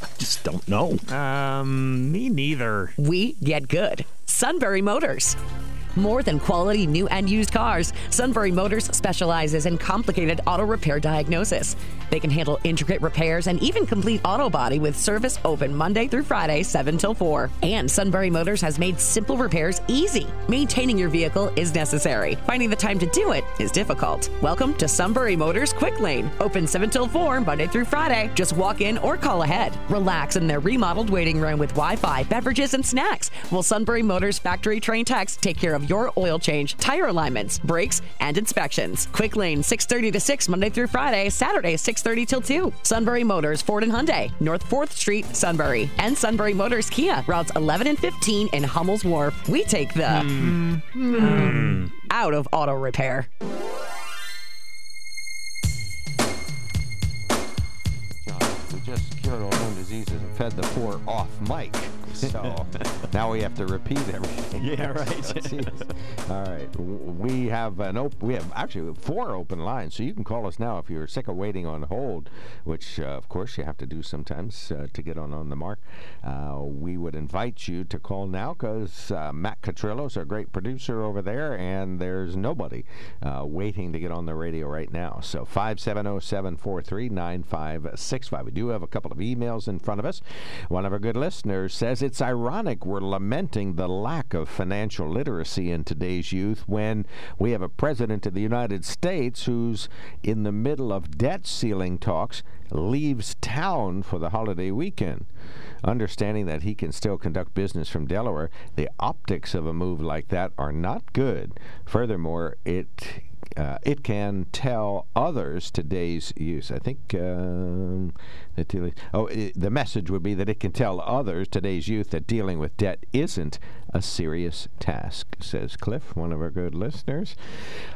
I just don't know. Um, me neither. We get good. Sunbury Motors. More than quality new and used cars, Sunbury Motors specializes in complicated auto repair diagnosis. They can handle intricate repairs and even complete auto body with service open Monday through Friday, 7 till 4. And Sunbury Motors has made simple repairs easy. Maintaining your vehicle is necessary. Finding the time to do it is difficult. Welcome to Sunbury Motors Quick Lane. Open 7 till 4 Monday through Friday. Just walk in or call ahead. Relax in their remodeled waiting room with Wi-Fi, beverages, and snacks. While Sunbury Motors factory trained techs take care of your oil change, tire alignments, brakes, and inspections. Quick Lane 6:30 to 6 Monday through Friday, Saturday 6:30 till 2. Sunbury Motors Ford and Hyundai, North 4th Street, Sunbury, and Sunbury Motors Kia, routes 11 and 15 in Hummel's Wharf. We take the mm. Mm. out of auto repair. We just cured autoimmune diseases and fed the poor off Mike. So now we have to repeat everything. Yeah, right. All right, we have an op- We have actually four open lines, so you can call us now if you're sick of waiting on hold, which uh, of course you have to do sometimes uh, to get on on the mark. Uh, we would invite you to call now because uh, Matt Catrillo is our great producer over there, and there's nobody uh, waiting to get on the radio right now. So 570-743-9565. We do have a couple of emails in front of us. One of our good listeners says it's ironic we're lamenting the lack of financial literacy in today's youth when we have a president of the United States who's in the middle of debt ceiling talks leaves town for the holiday weekend. Understanding that he can still conduct business from Delaware, the optics of a move like that are not good. Furthermore, it uh, it can tell others today's use. I think um, that dealing, oh, i the message would be that it can tell others today's youth that dealing with debt isn't a serious task, says Cliff, one of our good listeners.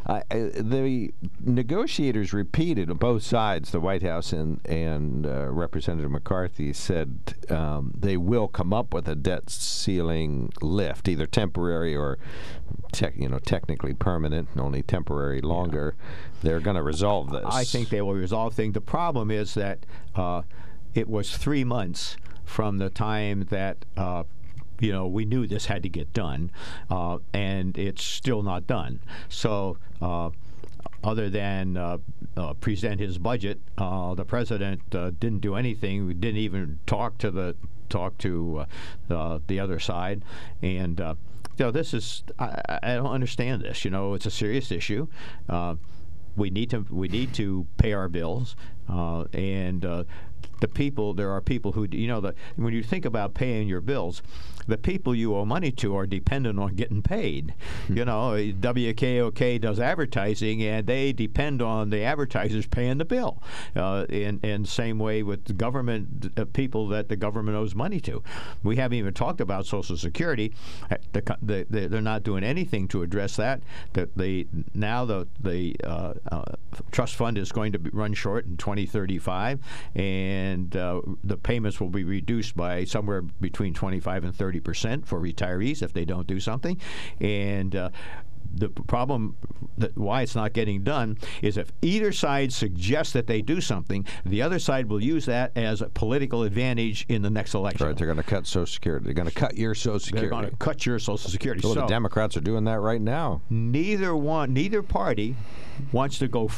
Uh, uh, the negotiators repeated on both sides, the White House and and uh, Representative McCarthy said um, they will come up with a debt ceiling lift, either temporary or, tech, you know, technically permanent, only temporary longer. They're going to resolve this. I think they will resolve things. The problem is that uh, it was three months from the time that. Uh, you know, we knew this had to get done, uh, and it's still not done. So, uh, other than uh, uh, present his budget, the president didn't do anything. We didn't even talk to the talk to the other side, and you know, this is I, I don't understand this. You know, it's a serious issue we need to we need to pay our bills, uh, and uh, the people there are people who you know that when you think about paying your bills, the people you owe money to are dependent on getting paid. you know, WKOK does advertising, and they depend on the advertisers paying the bill. Uh, and and same way with the government uh, people that the government owes money to. We haven't even talked about Social Security. Uh, the, the, the, they're not doing anything to address that. The, the now the the uh, uh, trust fund is going to be run short in 2035, and uh, the payments will be reduced by somewhere between 25 and 30 percent for retirees if they don't do something, and uh, the problem that why it's not getting done is if either side suggests that they do something, the other side will use that as a political advantage in the next election. Right, they're going to cut Social Security. They're going to cut your Social Security. They're going to cut your Social Security. Well, so the Democrats are doing that right now. neither one, neither party wants to go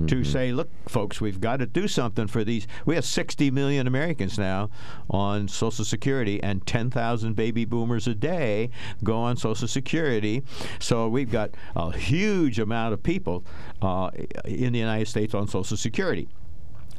1st to say, look, folks, we've got to do something for these. We have 60 million Americans now on Social Security, and 10,000 baby boomers a day go on Social Security. So we've got a huge amount of people uh, in the United States on Social Security.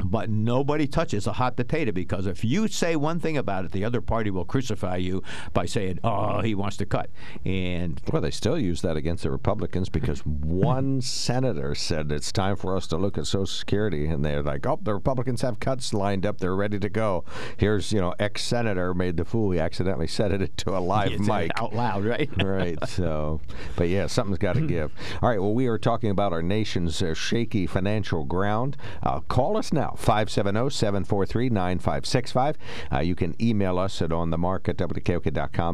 But nobody touches a hot potato because if you say one thing about it, the other party will crucify you by saying, "Oh, he wants to cut." And Well, they still use that against the Republicans because one senator said it's time for us to look at Social Security, and they're like, "Oh, the Republicans have cuts lined up; they're ready to go." Here's, you know, ex-senator made the fool. He accidentally said it into a live He mic out loud, right? right. So, but yeah, something's got to give. All right. Well, we are talking about our nation's uh, shaky financial ground. Uh, call us now, oh, 570-743-9565. Uh, you can email us at onthemark at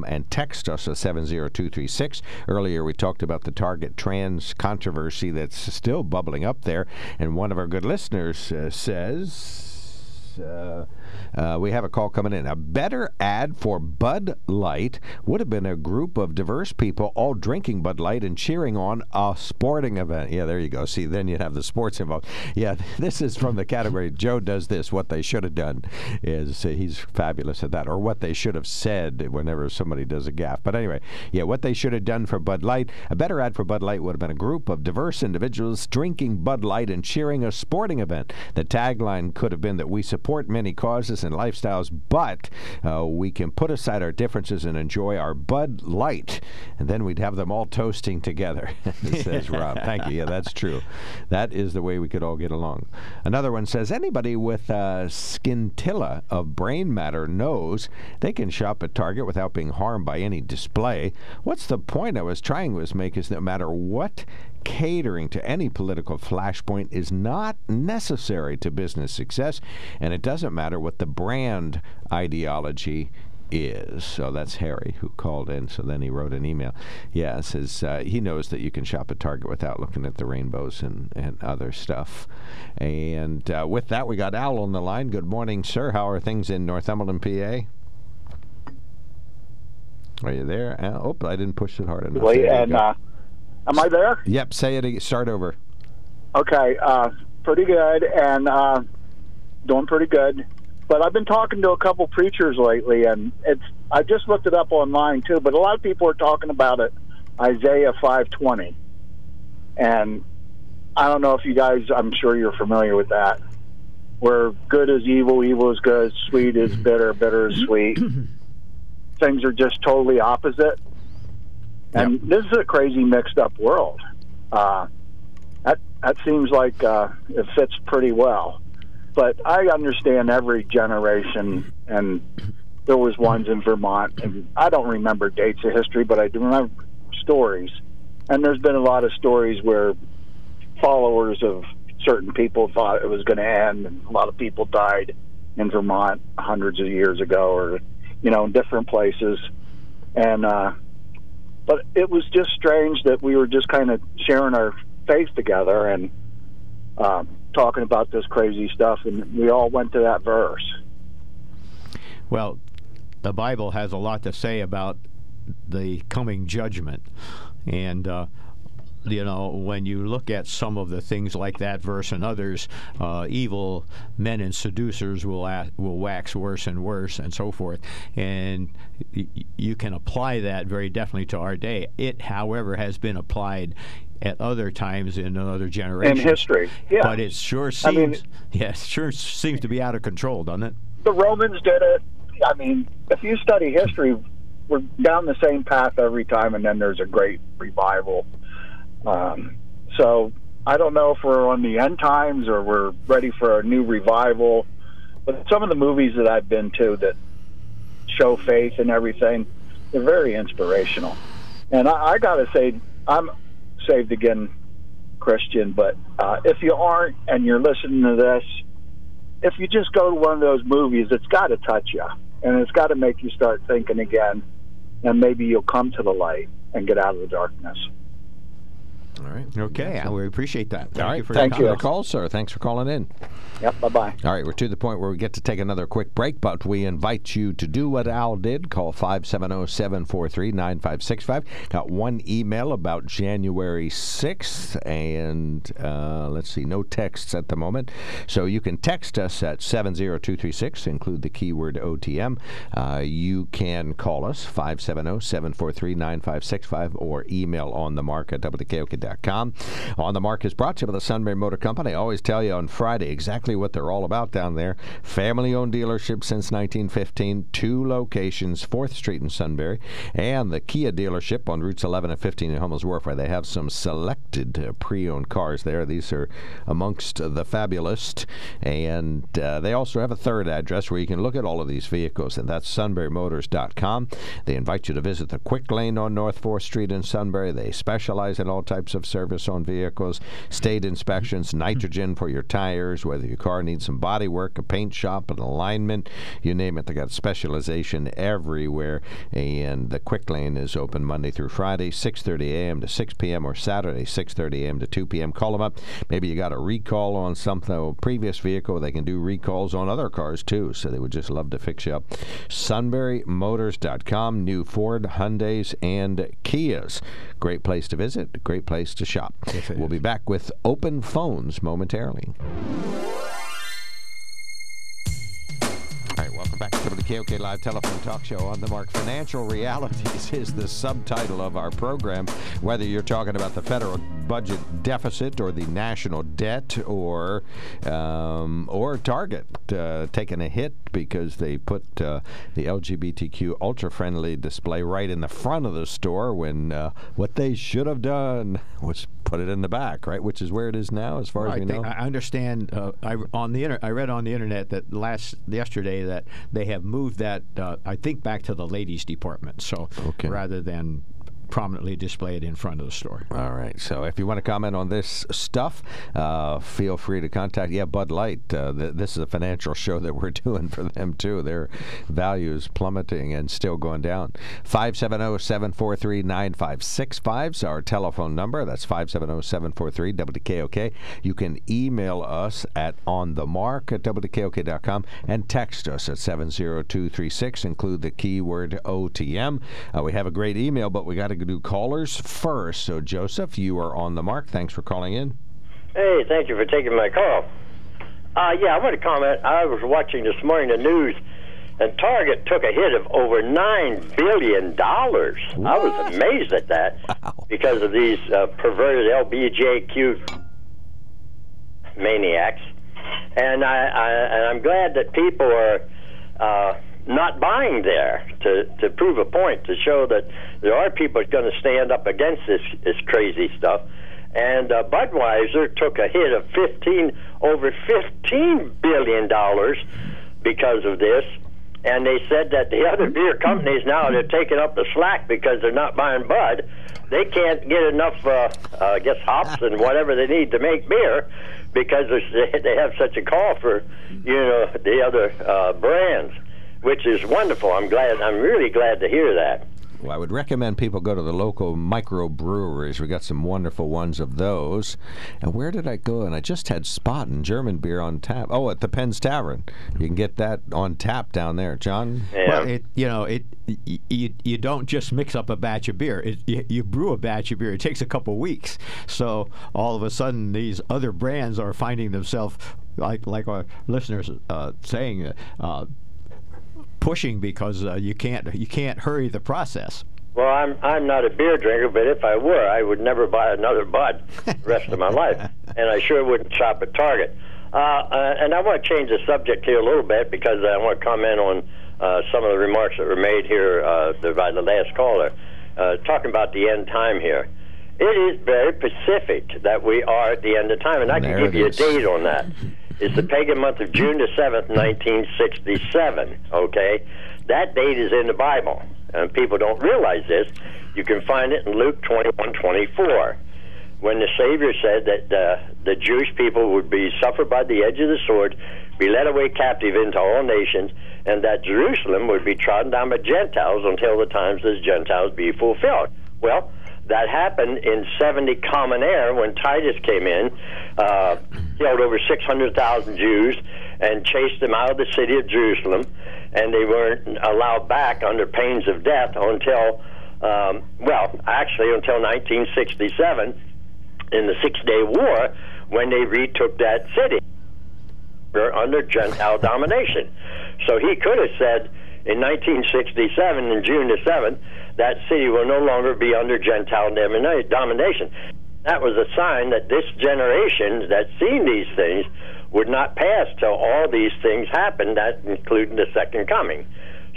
and text us at 70236. Earlier, we talked about the Target trans controversy that's still bubbling up there, and one of our good listeners uh, says. Uh, uh, we have a call coming in. A better ad for Bud Light would have been a group of diverse people all drinking Bud Light and cheering on a sporting event. Yeah, there you go. See, then you'd have the sports involved. Yeah, this is from the category Joe does this. What they should have done is uh, he's fabulous at that, or what they should have said whenever somebody does a gaffe. But anyway, yeah, what they should have done for Bud Light. A better ad for Bud Light would have been a group of diverse individuals drinking Bud Light and cheering a sporting event. The tagline could have been that we support many causes and lifestyles, but uh, we can put aside our differences and enjoy our Bud Light. And then we'd have them all toasting together, says Rob. Thank you. Yeah, that's true. That is the way we could all get along. Another one says anybody with a scintilla of brain matter knows they can shop at Target without being harmed by any display. What's the point I was trying to make is no matter what catering to any political flashpoint is not necessary to business success, and it doesn't matter what the brand ideology is. So that's Harry who called in. So then he wrote an email. Yeah, says uh, he knows that you can shop at Target without looking at the rainbows and, and other stuff. And uh, with that, we got Al on the line. Good morning, sir. How are things in Northumberland, PA? Are you there? Al? Oh, I didn't push it hard enough. Wait, and uh, am I there? Yep, say it. again. Start over. Okay, uh, pretty good, and uh, doing pretty good. But I've been talking to a couple preachers lately, and it's I just looked it up online too. But a lot of people are talking about it, Isaiah five twenty, and I don't know if you guys. I'm sure you're familiar with that. Where good is evil, evil is good, sweet is bitter, bitter is sweet. Things are just totally opposite, and this is a crazy mixed up world. Uh, that that seems like uh, it fits pretty well. But I understand every generation, and there was ones in Vermont, and I don't remember dates of history, but I do remember stories. And there's been a lot of stories where followers of certain people thought it was going to end, and a lot of people died in Vermont hundreds of years ago, or you know, in different places. And uh, but it was just strange that we were just kind of sharing our faith together and um, talking about this crazy stuff, and we all went to that verse. Well, the Bible has a lot to say about the coming judgment. And, uh, you know, when you look at some of the things like that verse and others, uh, evil men and seducers will will wax worse and worse, and so forth. And you can apply that very definitely to our day. It, however, has been applied at other times in other generations In history, yeah. But it sure I mean- seems, yeah, sure seems to be out of control, doesn't it? The Romans did it. I mean, if you study history, we're down the same path every time, and then there's a great revival. Um, so I don't know if we're on the end times or we're ready for a new revival. But some of the movies that I've been to that show faith and everything, they're very inspirational. And I, I got to say, I'm saved again Christian, but uh, if you aren't and you're listening to this, if you just go to one of those movies, it's got to touch you, and it's got to make you start thinking again, and maybe you'll come to the light and get out of the darkness. All right. Okay, Yeah. we appreciate that. Thank All right. you for Thanks your for the call, sir. Thanks for calling in. Yep. Bye bye. All right, we're to the point where we get to take another quick break, but we invite you to do what Al did. Call 570 743 9565. Got one email about January 6th, and uh, let's see, no texts at the moment. So you can text us at 70236, include the keyword OTM. Uh, you can call us 570 743 9565 or email on the mark at WKOK.com. On the Mark is brought to you by the Sunbury Motor Company. I always tell you on Friday exactly what they're all about down there. Family owned dealership since 1915, two locations, 4th Street in Sunbury, and the Kia dealership on routes 11 and 15 in Hummels Wharf, where they have some selected uh, pre owned cars there. These are amongst the fabulous. And uh, they also have a third address where you can look at all of these vehicles, and that's sunburymotors.com. They invite you to visit the Quick Lane on North 4th Street in Sunbury. They specialize in all types of service on vehicles, state inspections, nitrogen for your tires, whether your car needs some body work, a paint shop, an alignment, you name it. They got specialization everywhere. And the Quick Lane is open Monday through Friday, 6:30 a.m. to 6 p.m. or Saturday, 6:30 a.m. to 2 p.m. Call them up. Maybe you got a recall on something, previous vehicle. They can do recalls on other cars too, so they would just love to fix you up. SunburyMotors.com, new Ford, Hyundai's, and Kias. Great place to visit, great place to shop. we'll be back with open phones momentarily. Back to the KOK Live Telephone Talk Show on the Mark. Financial Realities is the subtitle of our program. Whether you're talking about the federal budget deficit or the national debt or um, or Target uh, taking a hit because they put uh, the LGBTQ ultra-friendly display right in the front of the store when uh, what they should have done was put it in the back, right? Which is where it is now, as far as I we think- know. I understand. Uh, I on the inter- I read on the internet that last yesterday that they have moved that. Uh, I think back to the ladies' department. So rather than prominently displayed in front of the store. All right. So if you want to comment on this stuff, uh, feel free to contact. Yeah, Bud Light. Uh, th- this is a financial show that we're doing for them too. Their values plummeting and still going down. 570-743-9565 is our telephone number. That's 570-743-WKOK. You can email us at onthemark at WKOK.com and text us at 70236. Include the keyword OTM. Uh, we have a great email, but we got to do callers first. So, Joseph, you are on the mark. Thanks for calling in. Hey, thank you for taking my call. Uh, yeah, I want to comment. I was watching this morning the news, and Target took a hit of over nine billion dollars. I was amazed at that because of these uh, perverted LBJQ maniacs, and I, I and I'm glad that people are uh, not buying there to to prove a point to show that there are people going to stand up against this this crazy stuff. And uh, Budweiser took a hit of 15 over 15 billion dollars because of this. And they said that the other beer companies now they're taking up the slack because they're not buying Bud. They can't get enough, uh, uh, I guess, hops and whatever they need to make beer because they have such a call for, you know, the other uh, brands, which is wonderful. I'm glad. I'm really glad to hear that. Well, I would recommend people go to the local microbreweries. We got some wonderful ones of those. And where did I go? And I just had Spaten German beer on tap. Oh, at the Penn's Tavern. You can get that on tap down there, John. Yeah. Well, it you know it you, you don't just mix up a batch of beer. It, you, you brew a batch of beer. It takes a couple weeks. So all of a sudden, these other brands are finding themselves like like our listeners uh, saying. Uh, pushing because uh, you can't you can't hurry the process. Well, I'm I'm not a beer drinker, but if I were, I would never buy another Bud the rest of my life, and I sure wouldn't shop at Target. Uh, uh, and I want to change the subject here a little bit because I want to comment on uh, some of the remarks that were made here uh, by the last caller, uh, talking about the end time here. It is very specific that we are at the end of time, and I can give you a date on that. It's the pagan month of June the 7th, 1967, okay? That date is in the Bible, and people don't realize this. You can find it in Luke 21 24, when the Savior said that uh, the Jewish people would be suffered by the edge of the sword, be led away captive into all nations, and that Jerusalem would be trodden down by Gentiles until the times of the Gentiles be fulfilled. Well, that happened in 70 Common Air when Titus came in, uh, killed over 600,000 Jews, and chased them out of the city of Jerusalem, and they weren't allowed back under pains of death until, um, well, actually until 1967 in the Six Day War when they retook that city. Under Gentile domination. So he could have said in 1967, in June the 7th, that city will no longer be under Gentile domination. That was a sign that this generation that's seen these things would not pass till all these things happen, that including the second coming.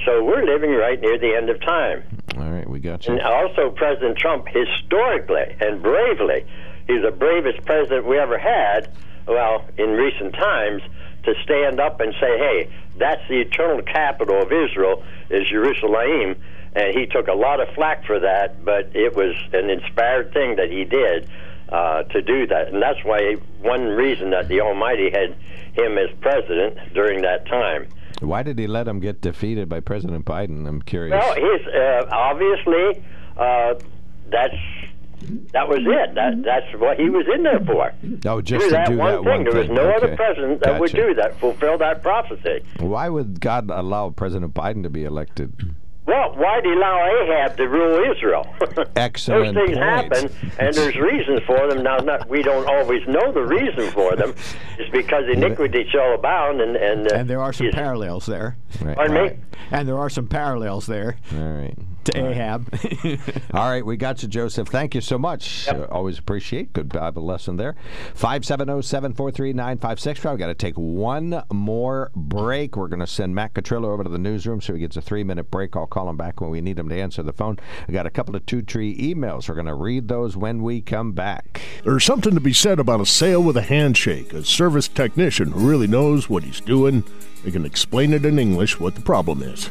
So we're living right near the end of time. All right, we got you. And also, President Trump, historically and bravely, he's the bravest president we ever had, well, in recent times, to stand up and say, hey, that's the eternal capital of Israel, is Jerusalem. And he took a lot of flack for that, but it was an inspired thing that he did uh, to do that. And that's why one reason that the Almighty had him as president during that time. Why did he let him get defeated by President Biden? I'm curious. Well, he's uh, obviously uh, that's that was it. That that's what he was in there for. oh, just do that do one that thing. one there was thing. no other president that would do that, fulfill that prophecy. Why would God allow President Biden to be elected? Well, why did he allow Ahab to rule Israel? Excellent Those things point. happen, and there's reasons for them. Now, not, we don't always know the reason for them. It's because iniquity shall abound, and and, uh, And there are some parallels there. Right. Pardon me? And there are some parallels there All right. To Ahab. All right, we got you, Joseph. Thank you so much. Uh, always appreciate. Good Bible lesson there. 570 743 9565. We've got to take one more break. We're going to send Matt Catrillo over to the newsroom so he gets a three minute break. I'll call him back when we need him to answer the phone. I got a couple of two tree emails. We're going to read those when we come back. There's something to be said about a sale with a handshake. A service technician who really knows what he's doing. They can explain it in English what the problem is.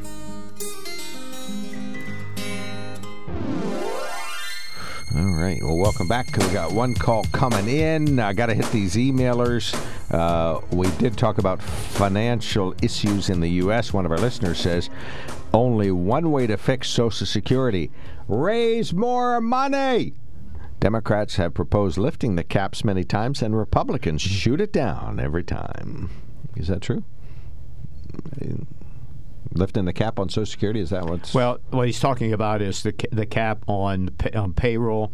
All right. Well, welcome back. We got one call coming in. I got to hit these emailers. Uh, we did talk about financial issues in the U.S. One of our listeners says only one way to fix Social Security raise more money. Democrats have proposed lifting the caps many times, and Republicans shoot it down every time. Is that true? Lifting the cap on Social Security? Is that what's well? What he's talking about is the the cap on, on payroll,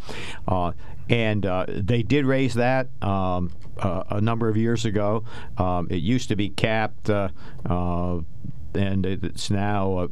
uh, and uh, they did raise that um, uh, a number of years ago. Um, it used to be capped uh, uh, and it's now uh,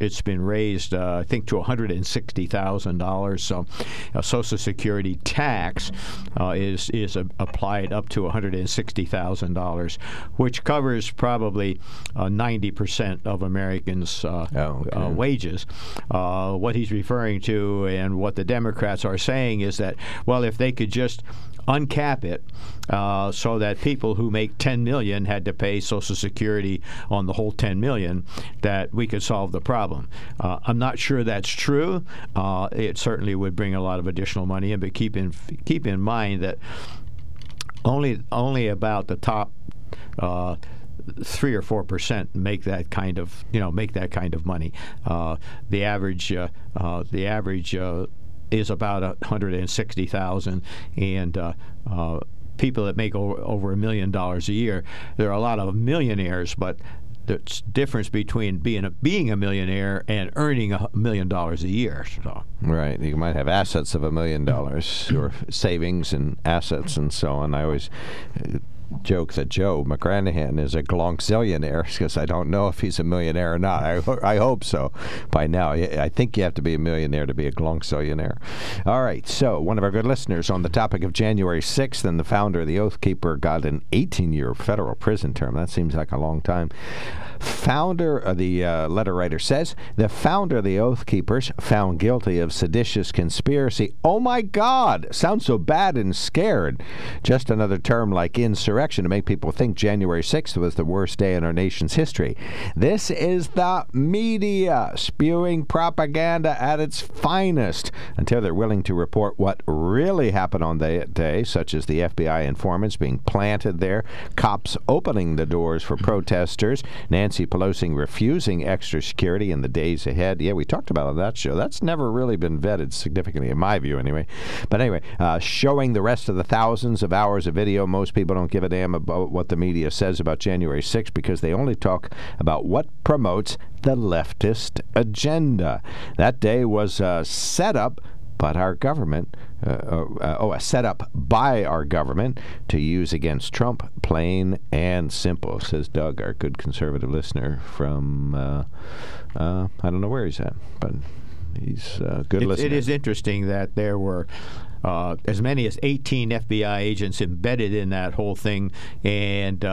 it's been raised, uh, I think, to one hundred and sixty thousand dollars. So, a Social Security tax uh, is is a, applied up to one hundred and sixty thousand dollars, which covers probably uh, ninety percent of Americans' uh, oh, okay. Uh, wages. what he's referring to and what the Democrats are saying is that, well, if they could just uncap it uh, so that people who make 10 million had to pay Social Security on the whole 10 million, that we could solve the problem. Uh, I'm not sure that's true. Uh, it certainly would bring a lot of additional money in, but keep in keep in mind that only only about the top uh, three or four percent make that kind of you know make that kind of money. Uh, the average uh, uh, the average uh, is about 160,000 and uh, uh, people that make over, a million dollars a year. There are a lot of millionaires, but the difference between being a, being a millionaire and earning a million dollars a year. So. Right. You might have assets of a million dollars or savings and assets and so on. I always joke that Joe McGranahan is a glonkzillionaire because I don't know if he's a millionaire or not. I, I hope so by now. I think you have to be a millionaire to be a glonkzillionaire. All right, so one of our good listeners on the topic of January 6th and the founder of the Oath Keeper got an 18 year federal prison term. That seems like a long time founder, uh, the uh, letter writer says, the founder of the Oath Keepers found guilty of seditious conspiracy. Oh my God! Sounds so bad and scared. Just another term like insurrection to make people think January 6th was the worst day in our nation's history. This is the media spewing propaganda at its finest until they're willing to report what really happened on that day, such as the FBI informants being planted there, cops opening the doors for protesters, Nancy Pelosi refusing extra security in the days ahead. Yeah, we talked about on that show. That's never really been vetted significantly, in my view, anyway. But anyway, uh, showing the rest of the thousands of hours of video. Most people don't give a damn about what the media says about January 6th because they only talk about what promotes the leftist agenda. That day was uh, set up but our government, uh, uh, oh, a setup by our government to use against Trump, plain and simple, says Doug, our good conservative listener from, uh, uh I don't know where he's at, but he's a good it, listener. It is interesting that there were uh, as many as 18 FBI agents embedded in that whole thing, and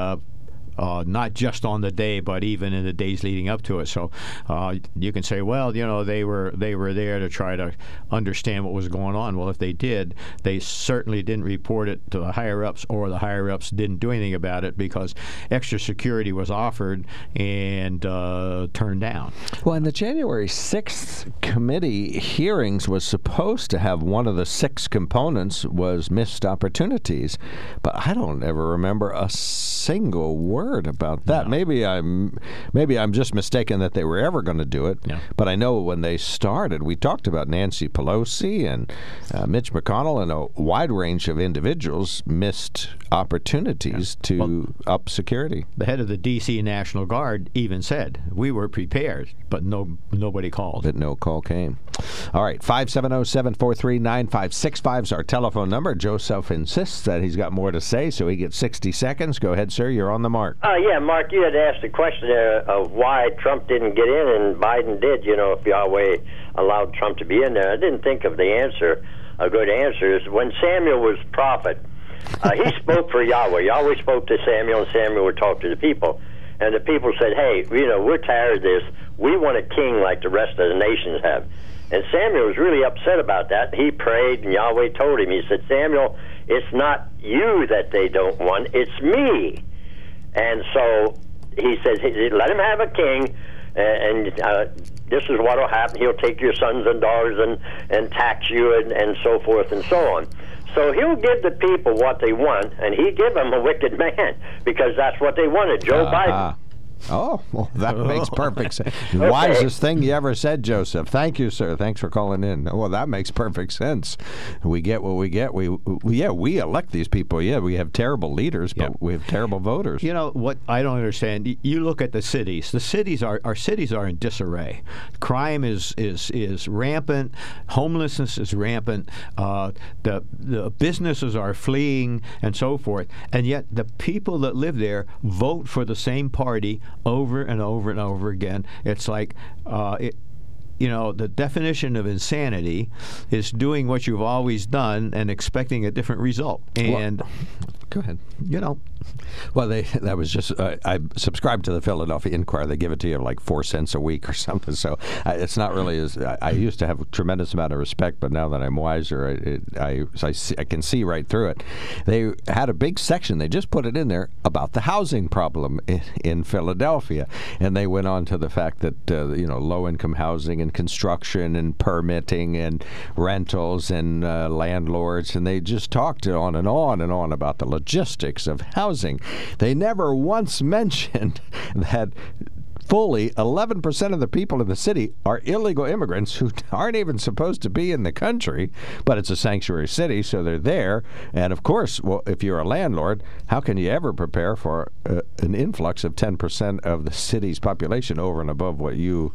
uh, not just on the day, but even in the days leading up to it. So uh, you can say, well, you know, they were they were there to try to understand what was going on. Well, if they did, they certainly didn't report it to the higher ups, or the higher ups didn't do anything about it because extra security was offered and uh, turned down. Well, in the January 6th committee hearings was supposed to have one of the six components was missed opportunities, but I don't ever remember a single word word about that. Maybe I'm maybe I'm just mistaken that they were ever going to do it. But I know when they started, we talked about Nancy Pelosi and uh, Mitch McConnell and a wide range of individuals missed opportunities to up security. The head of the D.C. National Guard even said we were prepared, but no nobody called. But no call came. All right, 570-743-9565 is our telephone number. Joseph insists that he's got more to say, so he gets 60 seconds. Go ahead, sir. You're on the mark. Uh, yeah, Mark, you had asked a question there of why Trump didn't get in and Biden did. You know, if Yahweh allowed Trump to be in there, I didn't think of the answer. A good answer is when Samuel was prophet, uh, he spoke for Yahweh. Yahweh spoke to Samuel, and Samuel would talk to the people. And the people said, "Hey, you know, we're tired of this. We want a king like the rest of the nations have." And Samuel was really upset about that. He prayed, and Yahweh told him, He said, Samuel, it's not you that they don't want, it's me. And so he says, let him have a king, and uh, this is what will happen. He'll take your sons and daughters and, and tax you and, and so forth and so on. So he'll give the people what they want, and he give them a wicked man because that's what they wanted. Joe Uh-huh. Biden. Oh, well, that makes perfect sense. Okay. Wisest thing you ever said, Joseph. Thank you, sir. Thanks for calling in. Well, that makes perfect sense. We get what we get. We, we yeah, we elect these people. Yeah, we have terrible leaders, but we have terrible voters. You know what I don't understand. You look at the cities. The cities are our cities are in disarray. Crime is is is rampant. Homelessness is rampant. Uh, the the businesses are fleeing and so forth. And yet the people that live there vote for the same party over and over and over again. It's like uh, it, you know, the definition of insanity is doing what you've always done and expecting a different result. Well, And go ahead. You know, Well, they that was just uh, I subscribed to the Philadelphia Inquirer. They give it to you like four cents a week or something. So uh, it's not really as I, I used to have a tremendous amount of respect, but now that I'm wiser, I it, I, I, see, I can see right through it. They had a big section. They just put it in there about the housing problem in, in Philadelphia, and they went on to the fact that uh, you know low income housing and construction and permitting and rentals and uh, landlords, and they just talked on and on and on about the logistics of housing. They never once mentioned that fully 11% of the people in the city are illegal immigrants who aren't even supposed to be in the country, but it's a sanctuary city, so they're there. And of course, well, if you're a landlord, how can you ever prepare for uh, an influx of 10% of the city's population over and above what you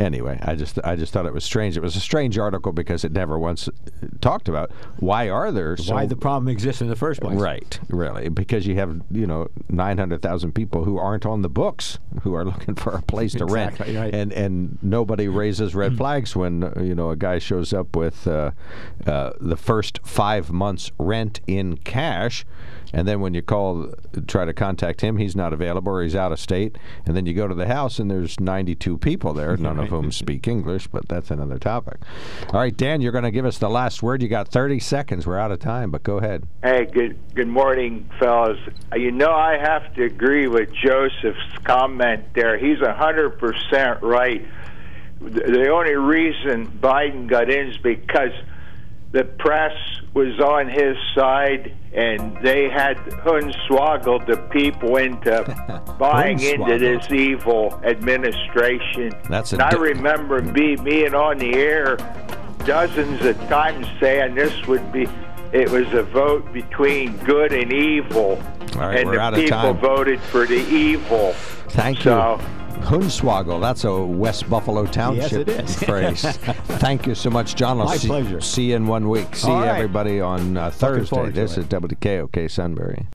anyway, I just I just thought it was strange. It was a strange article because it never once talked about why are there so why the problem exists in the first place. Right, really, because you have you know nine hundred thousand people who aren't on the books who are looking for a place to Exactly, rent, right. and and nobody raises red flags when uh, you know a guy shows up with uh, uh, the first five months rent in cash. And then when you call, try to contact him, he's not available or he's out of state. And then you go to the house and there's 92 people there, none of whom speak English, but that's another topic. All right, Dan, you're going to give us the last word. You got 30 seconds. We're out of time, but go ahead. Hey, good good morning, fellas. Uh, You know, I have to agree with Joseph's comment there. He's hundred percent right. The the only reason Biden got in is because the press was on his side, and they had hun swoggled the people into buying into this evil administration. That's a and I remember be, being on the air dozens of times saying this would be. It was a vote between good and evil, right, and the people voted for the evil. Thank So- you. Hunswoggle. That's a West Buffalo Township is. phrase. Thank you so much, John. I'll My see, pleasure. see you in one week. See right. everybody on uh, Thursday. This is WKOK Sunbury.